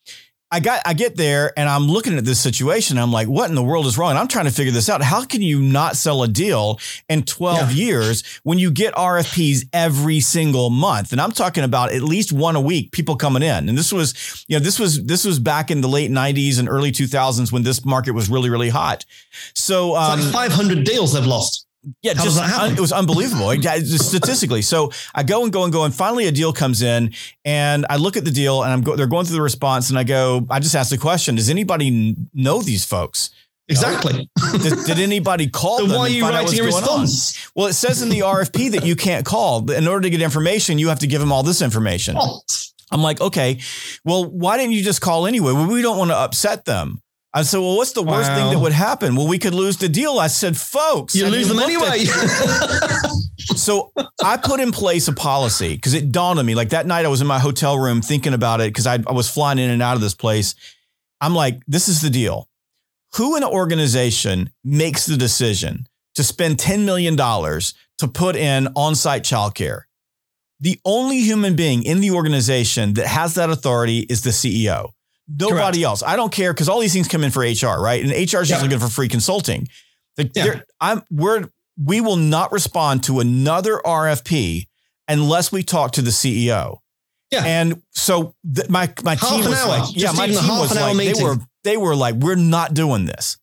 I got I get there and I'm looking at this situation. I'm like, what in the world is wrong? And I'm trying to figure this out. How can you not sell a deal in 12 Yeah. years when you get RFPs every single month? And I'm talking about at least one a week, people coming in. And this was, you know, this was this was back in the late 90s and early 2000s when this market was really, really hot. So It's um, like 500 deals they've lost. Yeah, How just does that happen? un- it was unbelievable Yeah, it's just statistically. So I go and go and go, and finally a deal comes in, and I look at the deal, and I'm go, they're going through the response, and I go, I just ask the question: Does anybody know these folks? Exactly. Did, did anybody call So them? why are you writing a going on? response? Well, it says in the RFP that you can't call. In order to get information, you have to give them all this information. What? I'm like, okay, well, why didn't you just call anyway? Well, we don't want to upset them. I said, well, what's the worst thing that would happen? Well, we could lose the deal. I said, folks, You lose them anyway. so I put in place a policy because it dawned on me. Like that night, I was in my hotel room thinking about it because I, I was flying in and out of this place. I'm like, this is the deal. Who in an organization makes the decision to spend $10 million to put in on site childcare? The only human being in the organization that has that authority is the CEO. Nobody Correct. else. I don't care because all these things come in for HR, right? And HR is just Yeah. looking for free consulting. The- Yeah. I'm we're we will not respond to another RFP unless we talk to the CEO. Yeah. And so th- my my Half team was hour. like, yeah, Just my team was like, they were they were like, we're not doing this.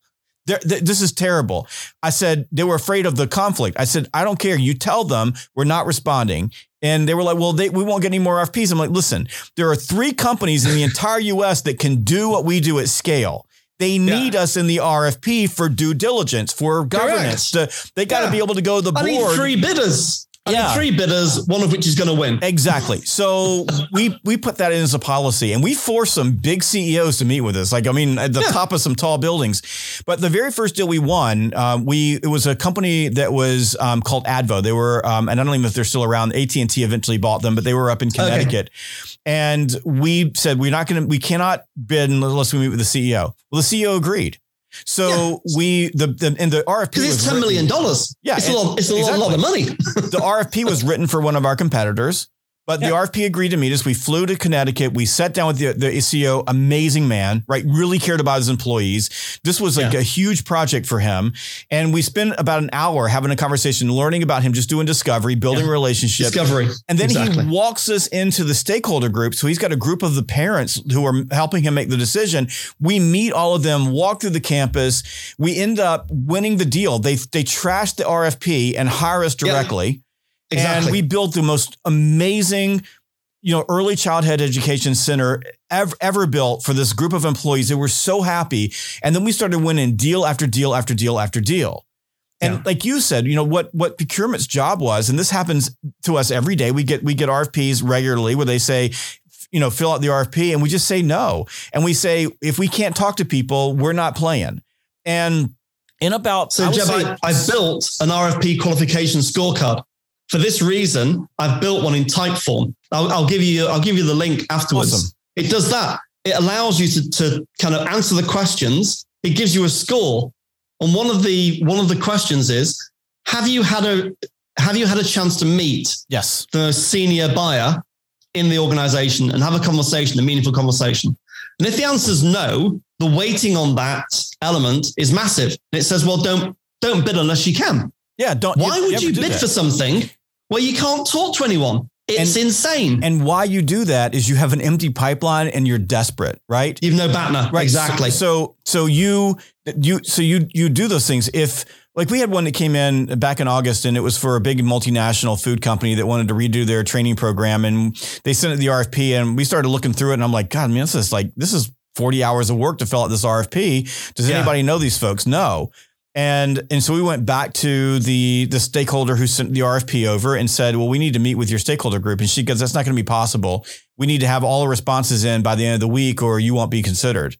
Th- this is terrible. I said they were afraid of the conflict. I said I don't care. You tell them we're not responding. And they were like, well, they, we won't get any more RFPs. I'm like, listen, there are three companies in the entire US that can do what we do at scale. They need us in the RFP for due diligence, for governance. To, they got to Yeah. be able to go to the I need board. three bidders. Yeah. need three bidders, one of which is going to win. Exactly. So we we put that in as a policy, and we forced some big CEOs to meet with us. Like I mean, at the Yeah. top of some tall buildings. But the very first deal we won, um, we it was a company that was um, called Advo. They were, um, and I don't even know if they're still around. AT and T eventually bought them, but they were up in Connecticut. And we said we're not going to, we cannot bid unless we meet with the CEO. Well, the CEO agreed. So we the, the and the RFP Because it's ten million dollars. Yeah, it's a lot. It's a lot, lot of money. the RFP was written for one of our competitors, but the RFP agreed to meet us. We flew to Connecticut. We sat down with the, the CEO, amazing man, right? Really cared about his employees. This was like Yeah. a huge project for him. And we spent about an hour having a conversation, learning about him, just doing discovery, building Yeah. relationships. Discovery. And then Exactly. he walks us into the stakeholder group. So he's got a group of the parents who are helping him make the decision. We meet all of them, walk through the campus. We end up winning the deal. They they trash the RFP and hire us Yeah. directly. Exactly. And we built the most amazing, you know, early childhood education center ever, ever built for this group of employees. They were so happy. And then we started winning deal after deal after deal after deal. And Yeah. like you said, you know what what procurement's job was, and this happens to us every day. We get we get RFPs regularly where they say, you know, fill out the RFP, and we just say no. And we say if we can't talk to people, we're not playing. And in about So, I Jeb, say- I, I built an RFP qualification scorecard. For this reason, I've built one in Typeform. I'll, I'll give you. I'll give you the link afterwards. Awesome. It does that. It allows you to, to kind of answer the questions. It gives you a score. And one of the one of the questions is: Have you had a Have you had a chance to meet yes, the senior buyer in the organization and have a conversation, a meaningful conversation? And if the answer is no, the weighting on that element is massive. And it says, well, don't don't bid unless you can. yeah. Don't Why would ever you bid that. for something where you can't talk to anyone? It's insane. And why you do that is you have an empty pipeline and you're desperate, right? You've no BATNA. Right. Exactly. So, so you, you, so you, you do those things. If like we had one that came in back in August and it was for a big multinational food company that wanted to redo their training program and they sent it the RFP and we started looking through it and I'm like, God, man, this is like, this is 40 hours of work to fill out this RFP. Does Yeah. anybody know these folks? No. And and so we went back to the the stakeholder who sent the RFP over and said, "Well, we need to meet with your stakeholder group." And she goes, "That's not going to be possible. We need to have all the responses in by the end of the week, or you won't be considered."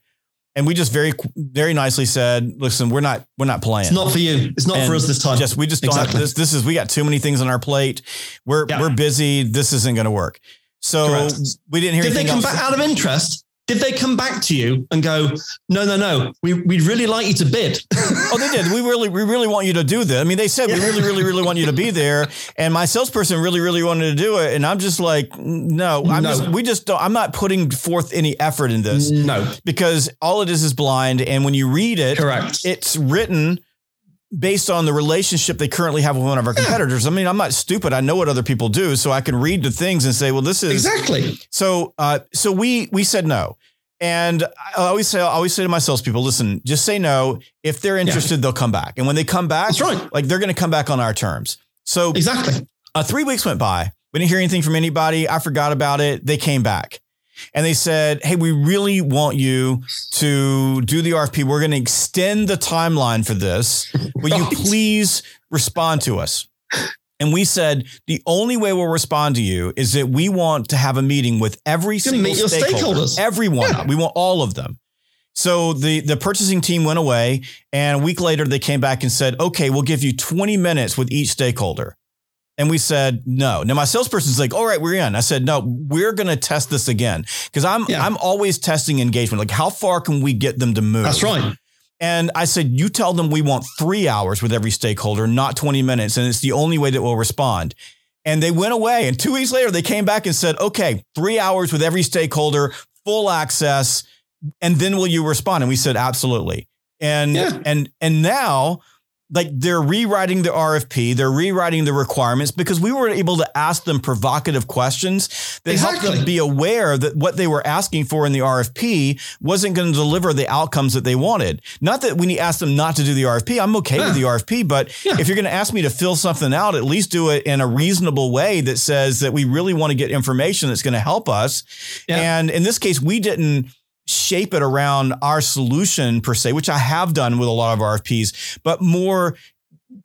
And we just very very nicely said, "Listen, we're not we're not playing. it's not for you. It's not And for us this time. Just we just don't this. This is we got too many things on our plate. We're Yeah. we're busy. This isn't going to work." So Correct. we didn't hear Did they come else. back out of interest? Did they come back to you and go, no, no, no, we, we'd really like you to bid? oh, they did. We really, we really want you to do this. I mean, they said, we really, really, really want you to be there. And my salesperson really, really wanted to do it. And I'm just like, no, I'm No. just, we just don't, I'm not putting forth any effort in this no, because all it is is blind. And when you read it, correct. it's written based on the relationship they currently have with one of our competitors. I mean, I'm not stupid. I know what other people do, so I can read the things and say, well, this is exactly. so. Uh, so we we said no, and I always say I always say to my salespeople, listen, just say no. If they're interested, they'll come back, and when they come back, That's right. like they're going to come back on our terms. So Exactly. uh, three weeks went by. We didn't hear anything from anybody. I forgot about it. They came back and they said, Hey, we really want you to do the RFP. We're going to extend the timeline for this. Will you please respond to us? And we said, the only way we'll respond to you is that we want to have a meeting with every You single meet your stakeholder, stakeholders. everyone. Yeah. We want all of them. So the the purchasing team went away, and a week later they came back and said, "Okay, we'll give you 20 minutes with each stakeholder." And we said no. Now my salesperson's like, "All right, we're in." I said, "No, we're going to test this again because I'm Yeah. I'm always testing engagement. Like, how far can we get them to move?" That's right. And I said, "You tell them we want three hours with every stakeholder, not 20 minutes, and it's the only way that we'll respond." And they went away. And two weeks later, they came back and said, "Okay, three hours with every stakeholder, full access." and then will you respond? And we said, absolutely. And Yeah. and and now like they're rewriting the RFP, they're rewriting the requirements because we were able to ask them provocative questions that helped Exactly. them be aware that what they were asking for in the RFP wasn't going to deliver the outcomes that they wanted. Not that when you ask them not to do the RFP, I'm okay with the RFP, but Yeah. if you're going to ask me to fill something out, at least do it in a reasonable way that says that we really want to get information that's going to help us. Yeah. And in this case, we didn't shape it around our solution per se, which I have done with a lot of RFPs, but more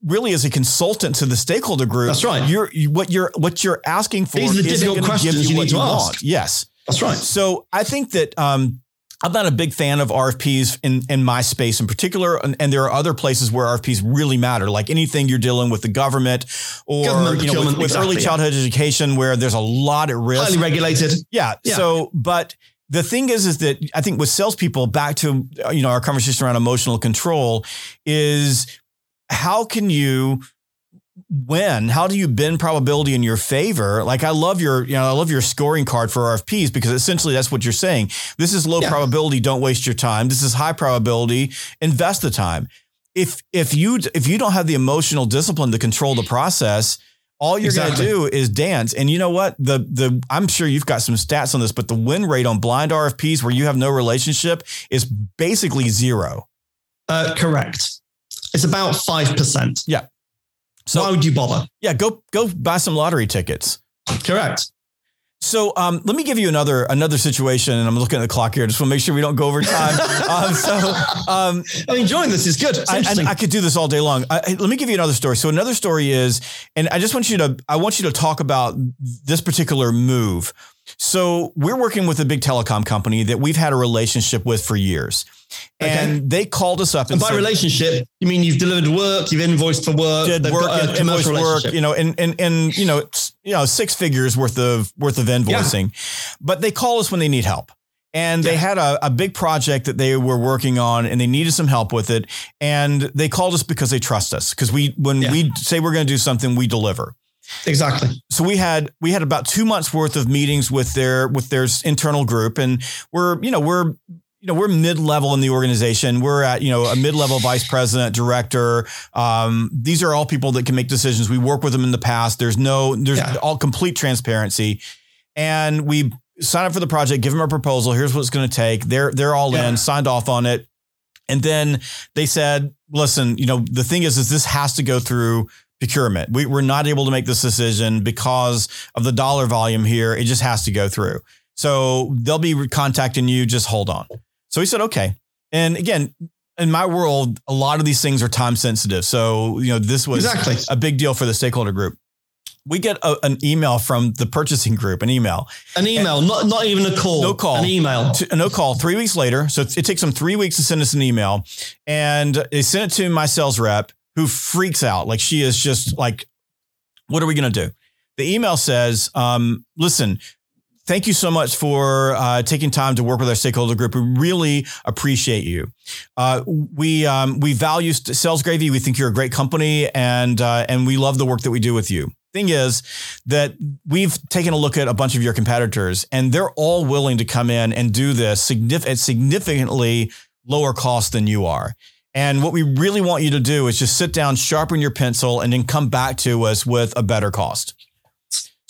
really as a consultant to the stakeholder group. That's right. You're you- what you're what you're asking for. These are the difficult questions you what need to ask. want. Yes. That's right. So I think that um, I'm not a big fan of RFPs in, in my space in particular. And, and there are other places where RFPs really matter, like anything you're dealing with the government or Government you know, with, with early exactly, yeah. childhood education where there's a lot at risk. Highly regulated. Yeah. Yeah. So, but the thing is, is that I think with salespeople, back to you know our conversation around emotional control, is how can you win? How do you bend probability in your favor? Like I love your, you know, I love your scoring card for RFPs because essentially that's what you're saying. This is low Yeah. probability. Don't waste your time. This is high probability. Invest the time. If if you if you don't have the emotional discipline to control the process, all you're Exactly. going to do is dance. And you know what? The the I'm sure you've got some stats on this, but the win rate on blind RFPs where you have no relationship is basically zero. Uh, correct. It's about 5%. Yeah. So Why would you bother? yeah, go go buy some lottery tickets. Correct. So um, let me give you another another situation, and I'm looking at the clock here. Just want to make sure we don't go over time. um, so um, I'm enjoying this. It's good. It's I. I, I could do this all day long. I- let me give you another story. So another story is, and I just want you to, I want you to talk about this particular move. So we're working with a big telecom company that we've had a relationship with for years, and they called us up and, and by said, relationship, you mean you've delivered work, you've invoiced for work, did work, got a commercial work, you know, and and and you know, you know, six figures worth of worth of invoicing, but they call us when they need help. And they Yeah. had a, a big project that they were working on and they needed some help with it. And they called us because they trust us. Because we when Yeah. we say we're going to do something, we deliver. Exactly. So we had we had about two months worth of meetings with their with their internal group. And we're, you know, we're you know, we're mid-level in the organization. We're at, you know, a mid-level vice president, director. Um, these are all people that can make decisions. We work with them in the past. There's no, there's Yeah. all complete transparency. And we sign up for the project, give them a proposal. Here's what it's going to take. They're, they're all Yeah. in, signed off on it. And then they said, listen, you know, the thing is, is this has to go through procurement. We, we're not able to make this decision because of the dollar volume here. It just has to go through. So they'll be contacting you. Just hold on. So he said, okay. And again, in my world, a lot of these things are time sensitive. So, you know, this was Exactly. a big deal for the stakeholder group. We get a, an email from the purchasing group, an email, An email, not not even a call. No call. An email. to, no call three weeks later. So it, it takes them three weeks to send us an email. And they sent it to my sales rep who freaks out. Like she is just like, what are we going to do? The email says, um, listen, thank you so much for uh, taking time to work with our stakeholder group. We really appreciate you. Uh, we um, we value Sales Gravy. We think you're a great company, and uh, and we love the work that we do with you. Thing is that we've taken a look at a bunch of your competitors, and they're all willing to come in and do this at significantly lower cost than you are. And what we really want you to do is just sit down, sharpen your pencil, and then come back to us with a better cost.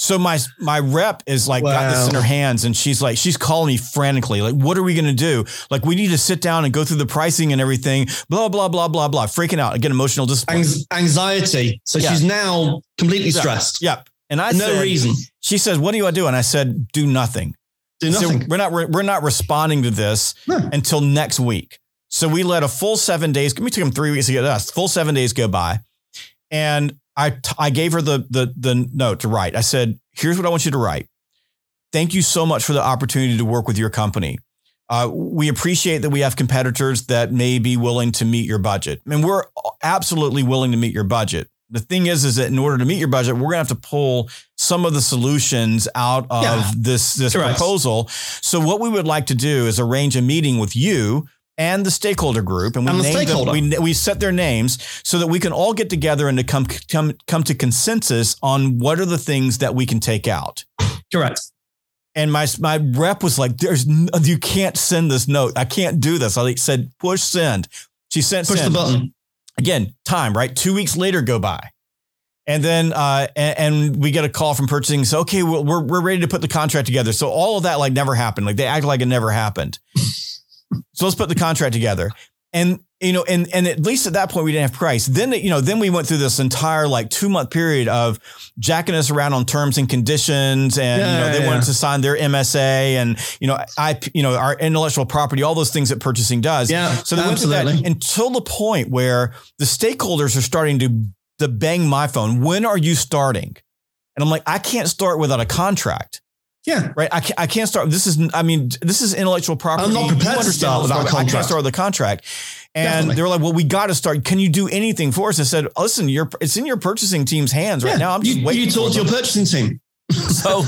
So my my rep is like wow. got this in her hands, and she's like she's calling me frantically, like, "What are we gonna do? Like, we need to sit down and go through the pricing and everything." Blah blah blah blah blah. Freaking out, again, emotional discipline, anxiety. So yeah. she's now completely stressed. Yep. Yeah. And I no said, reason. She says, "What do you want to do?" And I said, "Do nothing. Do nothing. We're not we're not responding to this no. until next week." So we let a full seven days. We took them three weeks to get us. Full seven days go by, and I, I gave her the, the, the note to write. I said, here's what I want you to write. Thank you so much for the opportunity to work with your company. Uh, we appreciate that we have competitors that may be willing to meet your budget. I mean, we're absolutely willing to meet your budget. The thing is, is that in order to meet your budget, we're going to have to pull some of the solutions out of yeah, this this proposal. So, what we would like to do is arrange a meeting with you and the stakeholder group, and we named them, we we set their names so that we can all get together and to come come come to consensus on what are the things that we can take out. Correct. And my my rep was like, "There's you can't send this note. I can't do this." I said, "Push send." She sent push send. the button again. Time right. Two weeks later go by. And then, uh, and, and, we get a call from purchasing. So, okay, we're, we're ready to put the contract together. So all of that like never happened. Like they act like it never happened. So let's put the contract together. And you know, and and at least at that point we didn't have price. Then you know, then we went through this entire like two month period of jacking us around on terms and conditions, and yeah, you know they yeah. wanted to sign their MSA and you know I you know our intellectual property, all those things that purchasing does. Yeah, so they absolutely. went through that until the point where the stakeholders are starting to to bang my phone. When are you starting? And I'm like, I can't start without a contract. Yeah. Right. I can't, I can't start. This is, I mean, this is intellectual property. I'm not prepared to start without a contract. I can't start with a contract. And they're like, well, we got to start. Can you do anything for us? I said, listen, you're, it's in your purchasing team's hands right yeah. now. I'm just you, waiting. You talk to your purchasing team. so,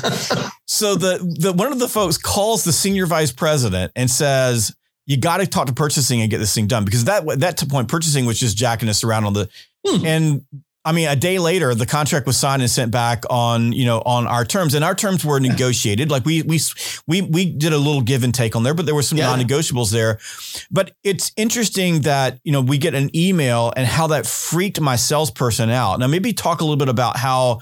so the, the, one of the folks calls the senior vice president and says, you got to talk to purchasing and get this thing done because that, that to point, purchasing was just jacking us around on the, hmm. and I mean, a day later, the contract was signed and sent back on, you know, on our terms, and our terms were negotiated. Like we we we we did a little give and take on there, but there were some yeah. non-negotiables there. But it's interesting that you know we get an email and how that freaked my salesperson out. Now, maybe talk a little bit about how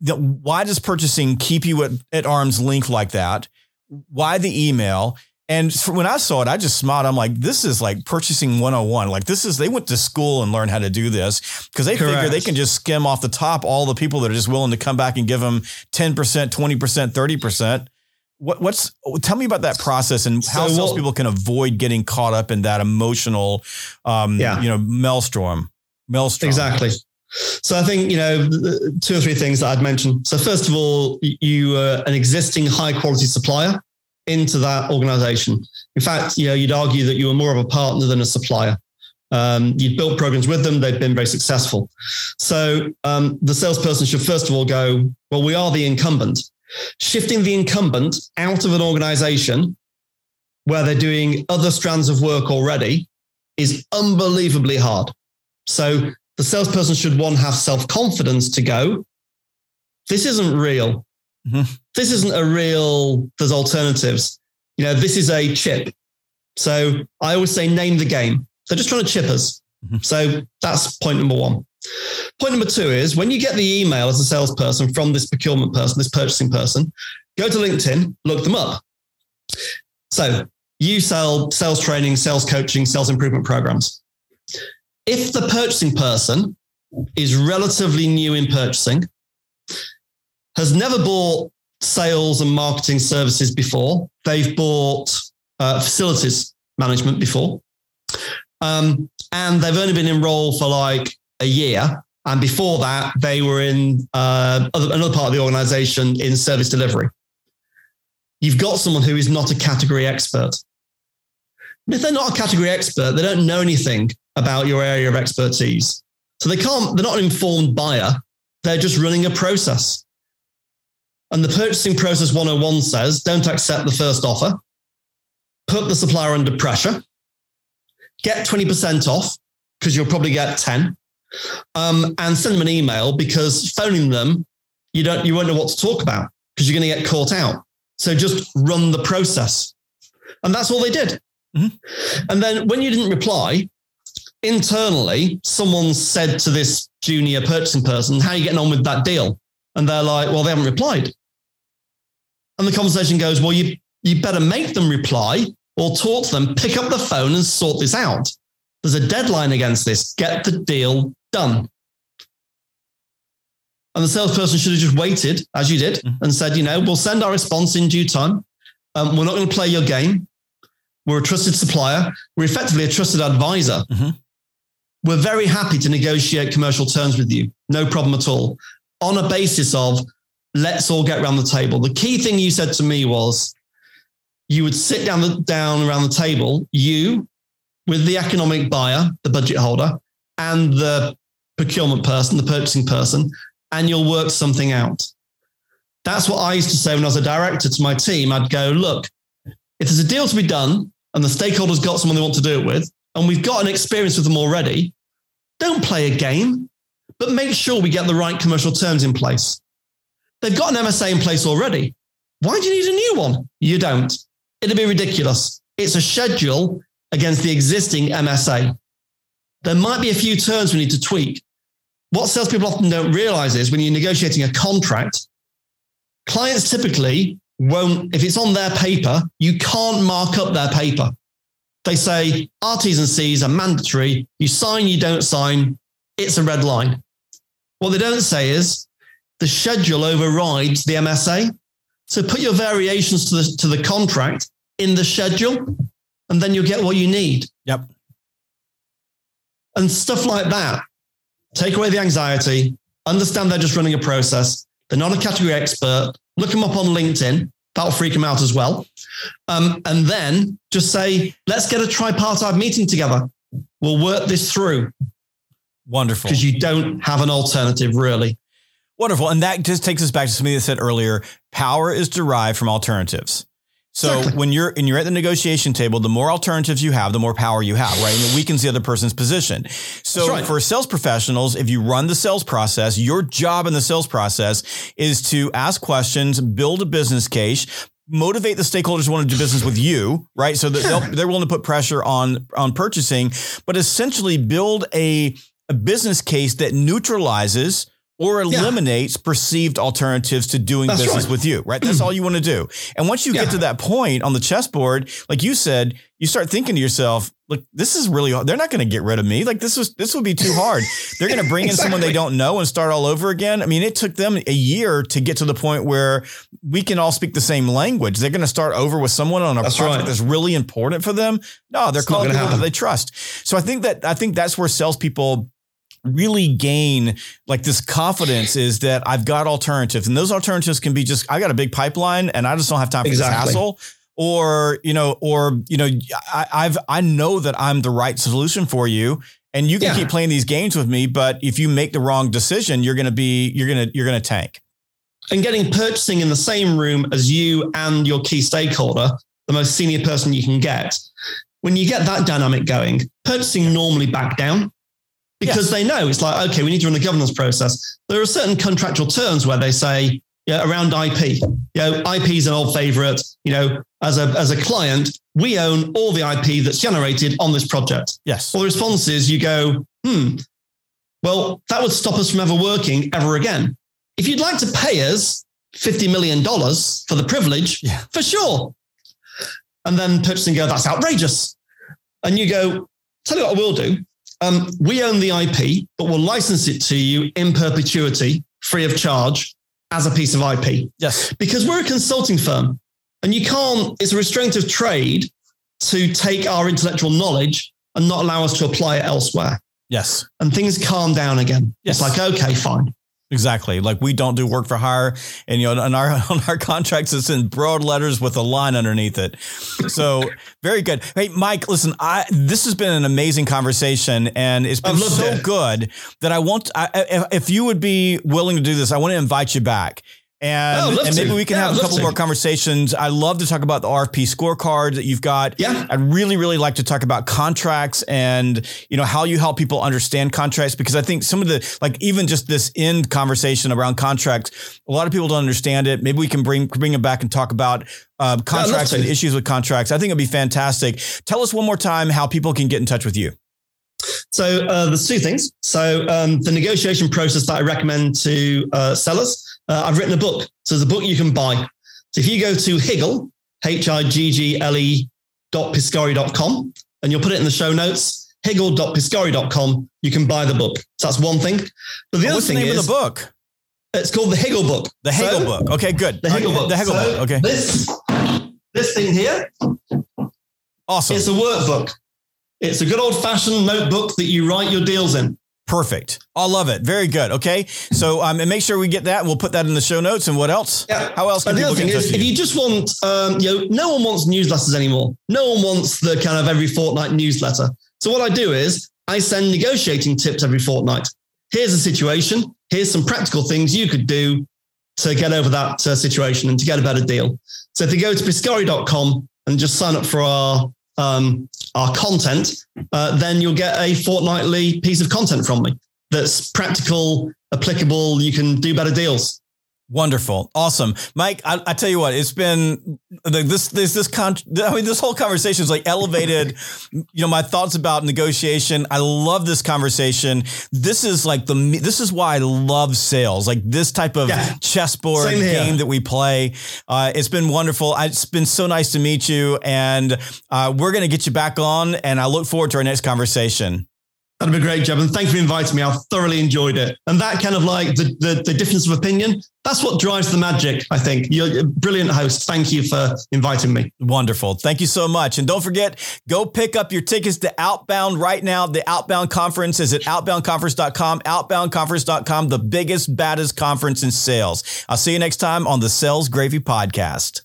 the, why does purchasing keep you at, at arm's length like that? Why the email? And when I saw it, I just smiled. I'm like, this is like purchasing 101. Like this is, they went to school and learned how to do this because they Correct. figure they can just skim off the top all the people that are just willing to come back and give them 10%, 20%, 30%. What, what's, tell me about that process and how so salespeople can avoid getting caught up in that emotional, um, yeah. you know, maelstrom, maelstrom. Exactly. So I think, you know, two or three things that I'd mention. So first of all, you are an existing high quality supplier into that organization. In fact, you know, you'd argue that you were more of a partner than a supplier. Um, you'd built programs with them, they've been very successful. So um, the salesperson should first of all go, well, we are the incumbent. Shifting the incumbent out of an organization where they're doing other strands of work already is unbelievably hard. So the salesperson should one have self confidence to go, this isn't real. Mm-hmm. This isn't a real, there's alternatives. You know, this is a chip. So I always say, name the game. They're just trying to chip us. Mm-hmm. So that's point number one. Point number two is when you get the email as a salesperson from this procurement person, this purchasing person, go to LinkedIn, look them up. So you sell sales training, sales coaching, sales improvement programs. If the purchasing person is relatively new in purchasing, has never bought sales and marketing services before. They've bought uh, facilities management before. Um, and they've only been enrolled for like a year. And before that, they were in uh, another part of the organization in service delivery. You've got someone who is not a category expert. And if they're not a category expert, they don't know anything about your area of expertise. So they can't, they're not an informed buyer. They're just running a process. And the purchasing process 101 says don't accept the first offer, put the supplier under pressure, get 20% off because you'll probably get 10, um, and send them an email because phoning them, you don't you won't know what to talk about because you're going to get caught out. So just run the process. And that's all they did. Mm-hmm. And then when you didn't reply, internally, someone said to this junior purchasing person, How are you getting on with that deal? And they're like, Well, they haven't replied. And the conversation goes, Well, you, you better make them reply or talk to them, pick up the phone and sort this out. There's a deadline against this. Get the deal done. And the salesperson should have just waited, as you did, mm-hmm. and said, you know, we'll send our response in due time. Um, we're not going to play your game. We're a trusted supplier. We're effectively a trusted advisor. Mm-hmm. We're very happy to negotiate commercial terms with you. No problem at all. On a basis of let's all get around the table. The key thing you said to me was you would sit down, the, down around the table, you with the economic buyer, the budget holder, and the procurement person, the purchasing person, and you'll work something out. That's what I used to say when I was a director to my team. I'd go, look, if there's a deal to be done and the stakeholders got someone they want to do it with, and we've got an experience with them already, don't play a game, but make sure we get the right commercial terms in place. They've got an MSA in place already. Why do you need a new one? You don't. It'd be ridiculous. It's a schedule against the existing MSA. There might be a few terms we need to tweak, what salespeople often don't realize is when you're negotiating a contract, clients typically won't, if it's on their paper, you can't mark up their paper. They say our T's and C's are mandatory. You sign, you don't sign. It's a red line. What they don't say is the schedule overrides the MSA. So put your variations to the, to the contract in the schedule, and then you'll get what you need. Yep. And stuff like that take away the anxiety, understand they're just running a process. They're not a category expert. Look them up on LinkedIn. That'll freak them out as well. Um, and then just say, let's get a tripartite meeting together. We'll work this through. Wonderful. Because you don't have an alternative, really. Wonderful. And that just takes us back to something that said earlier power is derived from alternatives. So exactly. when you're and you're at the negotiation table, the more alternatives you have, the more power you have, right? And it weakens the other person's position. So right. for sales professionals, if you run the sales process, your job in the sales process is to ask questions, build a business case, motivate the stakeholders who want to do business with you, right? So that they're willing to put pressure on on purchasing, but essentially build a a business case that neutralizes or eliminates yeah. perceived alternatives to doing That's business right. with you, right? That's mm. all you want to do. And once you yeah. get to that point on the chessboard, like you said, you start thinking to yourself, look, this is really hard. They're not going to get rid of me. Like this was, this would be too hard. They're going to bring exactly. in someone they don't know and start all over again. I mean, it took them a year to get to the point where we can all speak the same language. They're going to start over with someone on a that's project right. that's really important for them. No, they're it's calling people that they trust. So I think that, I think that's where salespeople really gain like this confidence is that I've got alternatives and those alternatives can be just, I got a big pipeline and I just don't have time for exactly. this hassle or, you know, or, you know, I, I've, I know that I'm the right solution for you and you can yeah. keep playing these games with me. But if you make the wrong decision, you're going to be, you're going to, you're going to tank. And getting purchasing in the same room as you and your key stakeholder, the most senior person you can get. When you get that dynamic going, purchasing normally back down because yes. they know it's like, okay, we need to run a governance process. There are certain contractual terms where they say, yeah, around IP. You know, IP is an old favorite. You know, as a as a client, we own all the IP that's generated on this project. Yes. Well, the response is you go, hmm, well, that would stop us from ever working ever again. If you'd like to pay us $50 million for the privilege, yeah. for sure. And then purchasing go, that's outrageous. And you go, tell you what I will do. Um, we own the IP, but we'll license it to you in perpetuity, free of charge, as a piece of IP. Yes. Because we're a consulting firm and you can't, it's a restraint of trade to take our intellectual knowledge and not allow us to apply it elsewhere. Yes. And things calm down again. Yes. It's like, okay, fine. Exactly. Like we don't do work for hire, and you know, on our on our contracts, it's in broad letters with a line underneath it. So very good. Hey, Mike, listen, I this has been an amazing conversation, and it's been so it. good that I want. I, if, if you would be willing to do this, I want to invite you back and, Oh, and maybe to. we can Yeah, have a couple to. more conversations. I love to talk about the RFP scorecard that you've got. Yeah. I'd really, really like to talk about contracts and you know how you help people understand contracts because I think some of the like even just this end conversation around contracts, a lot of people don't understand it. Maybe we can bring bring it back and talk about uh, contracts to. and issues with contracts. I think it'd be fantastic. Tell us one more time how people can get in touch with you. So uh, there's two things. So um, the negotiation process that I recommend to uh, sellers, uh, I've written a book. So there's a book you can buy. So if you go to Higgle, H-I-G-G-L-E dot piscari.com, and you'll put it in the show notes, higgle.piscari.com, you can buy the book. So that's one thing. But the other What's the thing name is, of the book? it's called the Higgle book. The Higgle So- book. Okay, good. The Higgle Okay, book. The Higgle So book. Okay, This, this thing here awesome. It's a workbook. It's a good old fashioned notebook that you write your deals in. Perfect. I love it. Very good. Okay. So, um, and make sure we get that we'll put that in the show notes. And what else? Yeah. How else can the people other get is, with if you? you just want, um, you know, no one wants newsletters anymore. No one wants the kind of every fortnight newsletter. So what I do is I send negotiating tips every fortnight. Here's a situation. Here's some practical things you could do to get over that uh, situation and to get a better deal. So if you go to piscari.com and just sign up for our um, our content, uh, then you'll get a fortnightly piece of content from me that's practical, applicable. You can do better deals. Wonderful. Awesome. Mike, I, I tell you what, it's been like this, this, this con, I mean, this whole conversation is like elevated, you know, my thoughts about negotiation. I love this conversation. This is like the, this is why I love sales, like this type of Yeah. chessboard game that we play. Uh, it's been wonderful. It's been so nice to meet you and uh, we're going to get you back on and I look forward to our next conversation. That'd be a great job. And thank you for inviting me. I thoroughly enjoyed it. And that kind of like the, the, the difference of opinion, that's what drives the magic, I think. You're a brilliant host. Thank you for inviting me. Wonderful. Thank you so much. And don't forget, go pick up your tickets to Outbound right now. The Outbound conference is at outboundconference.com, outboundconference.com, the biggest, baddest conference in sales. I'll see you next time on the Sales Gravy Podcast.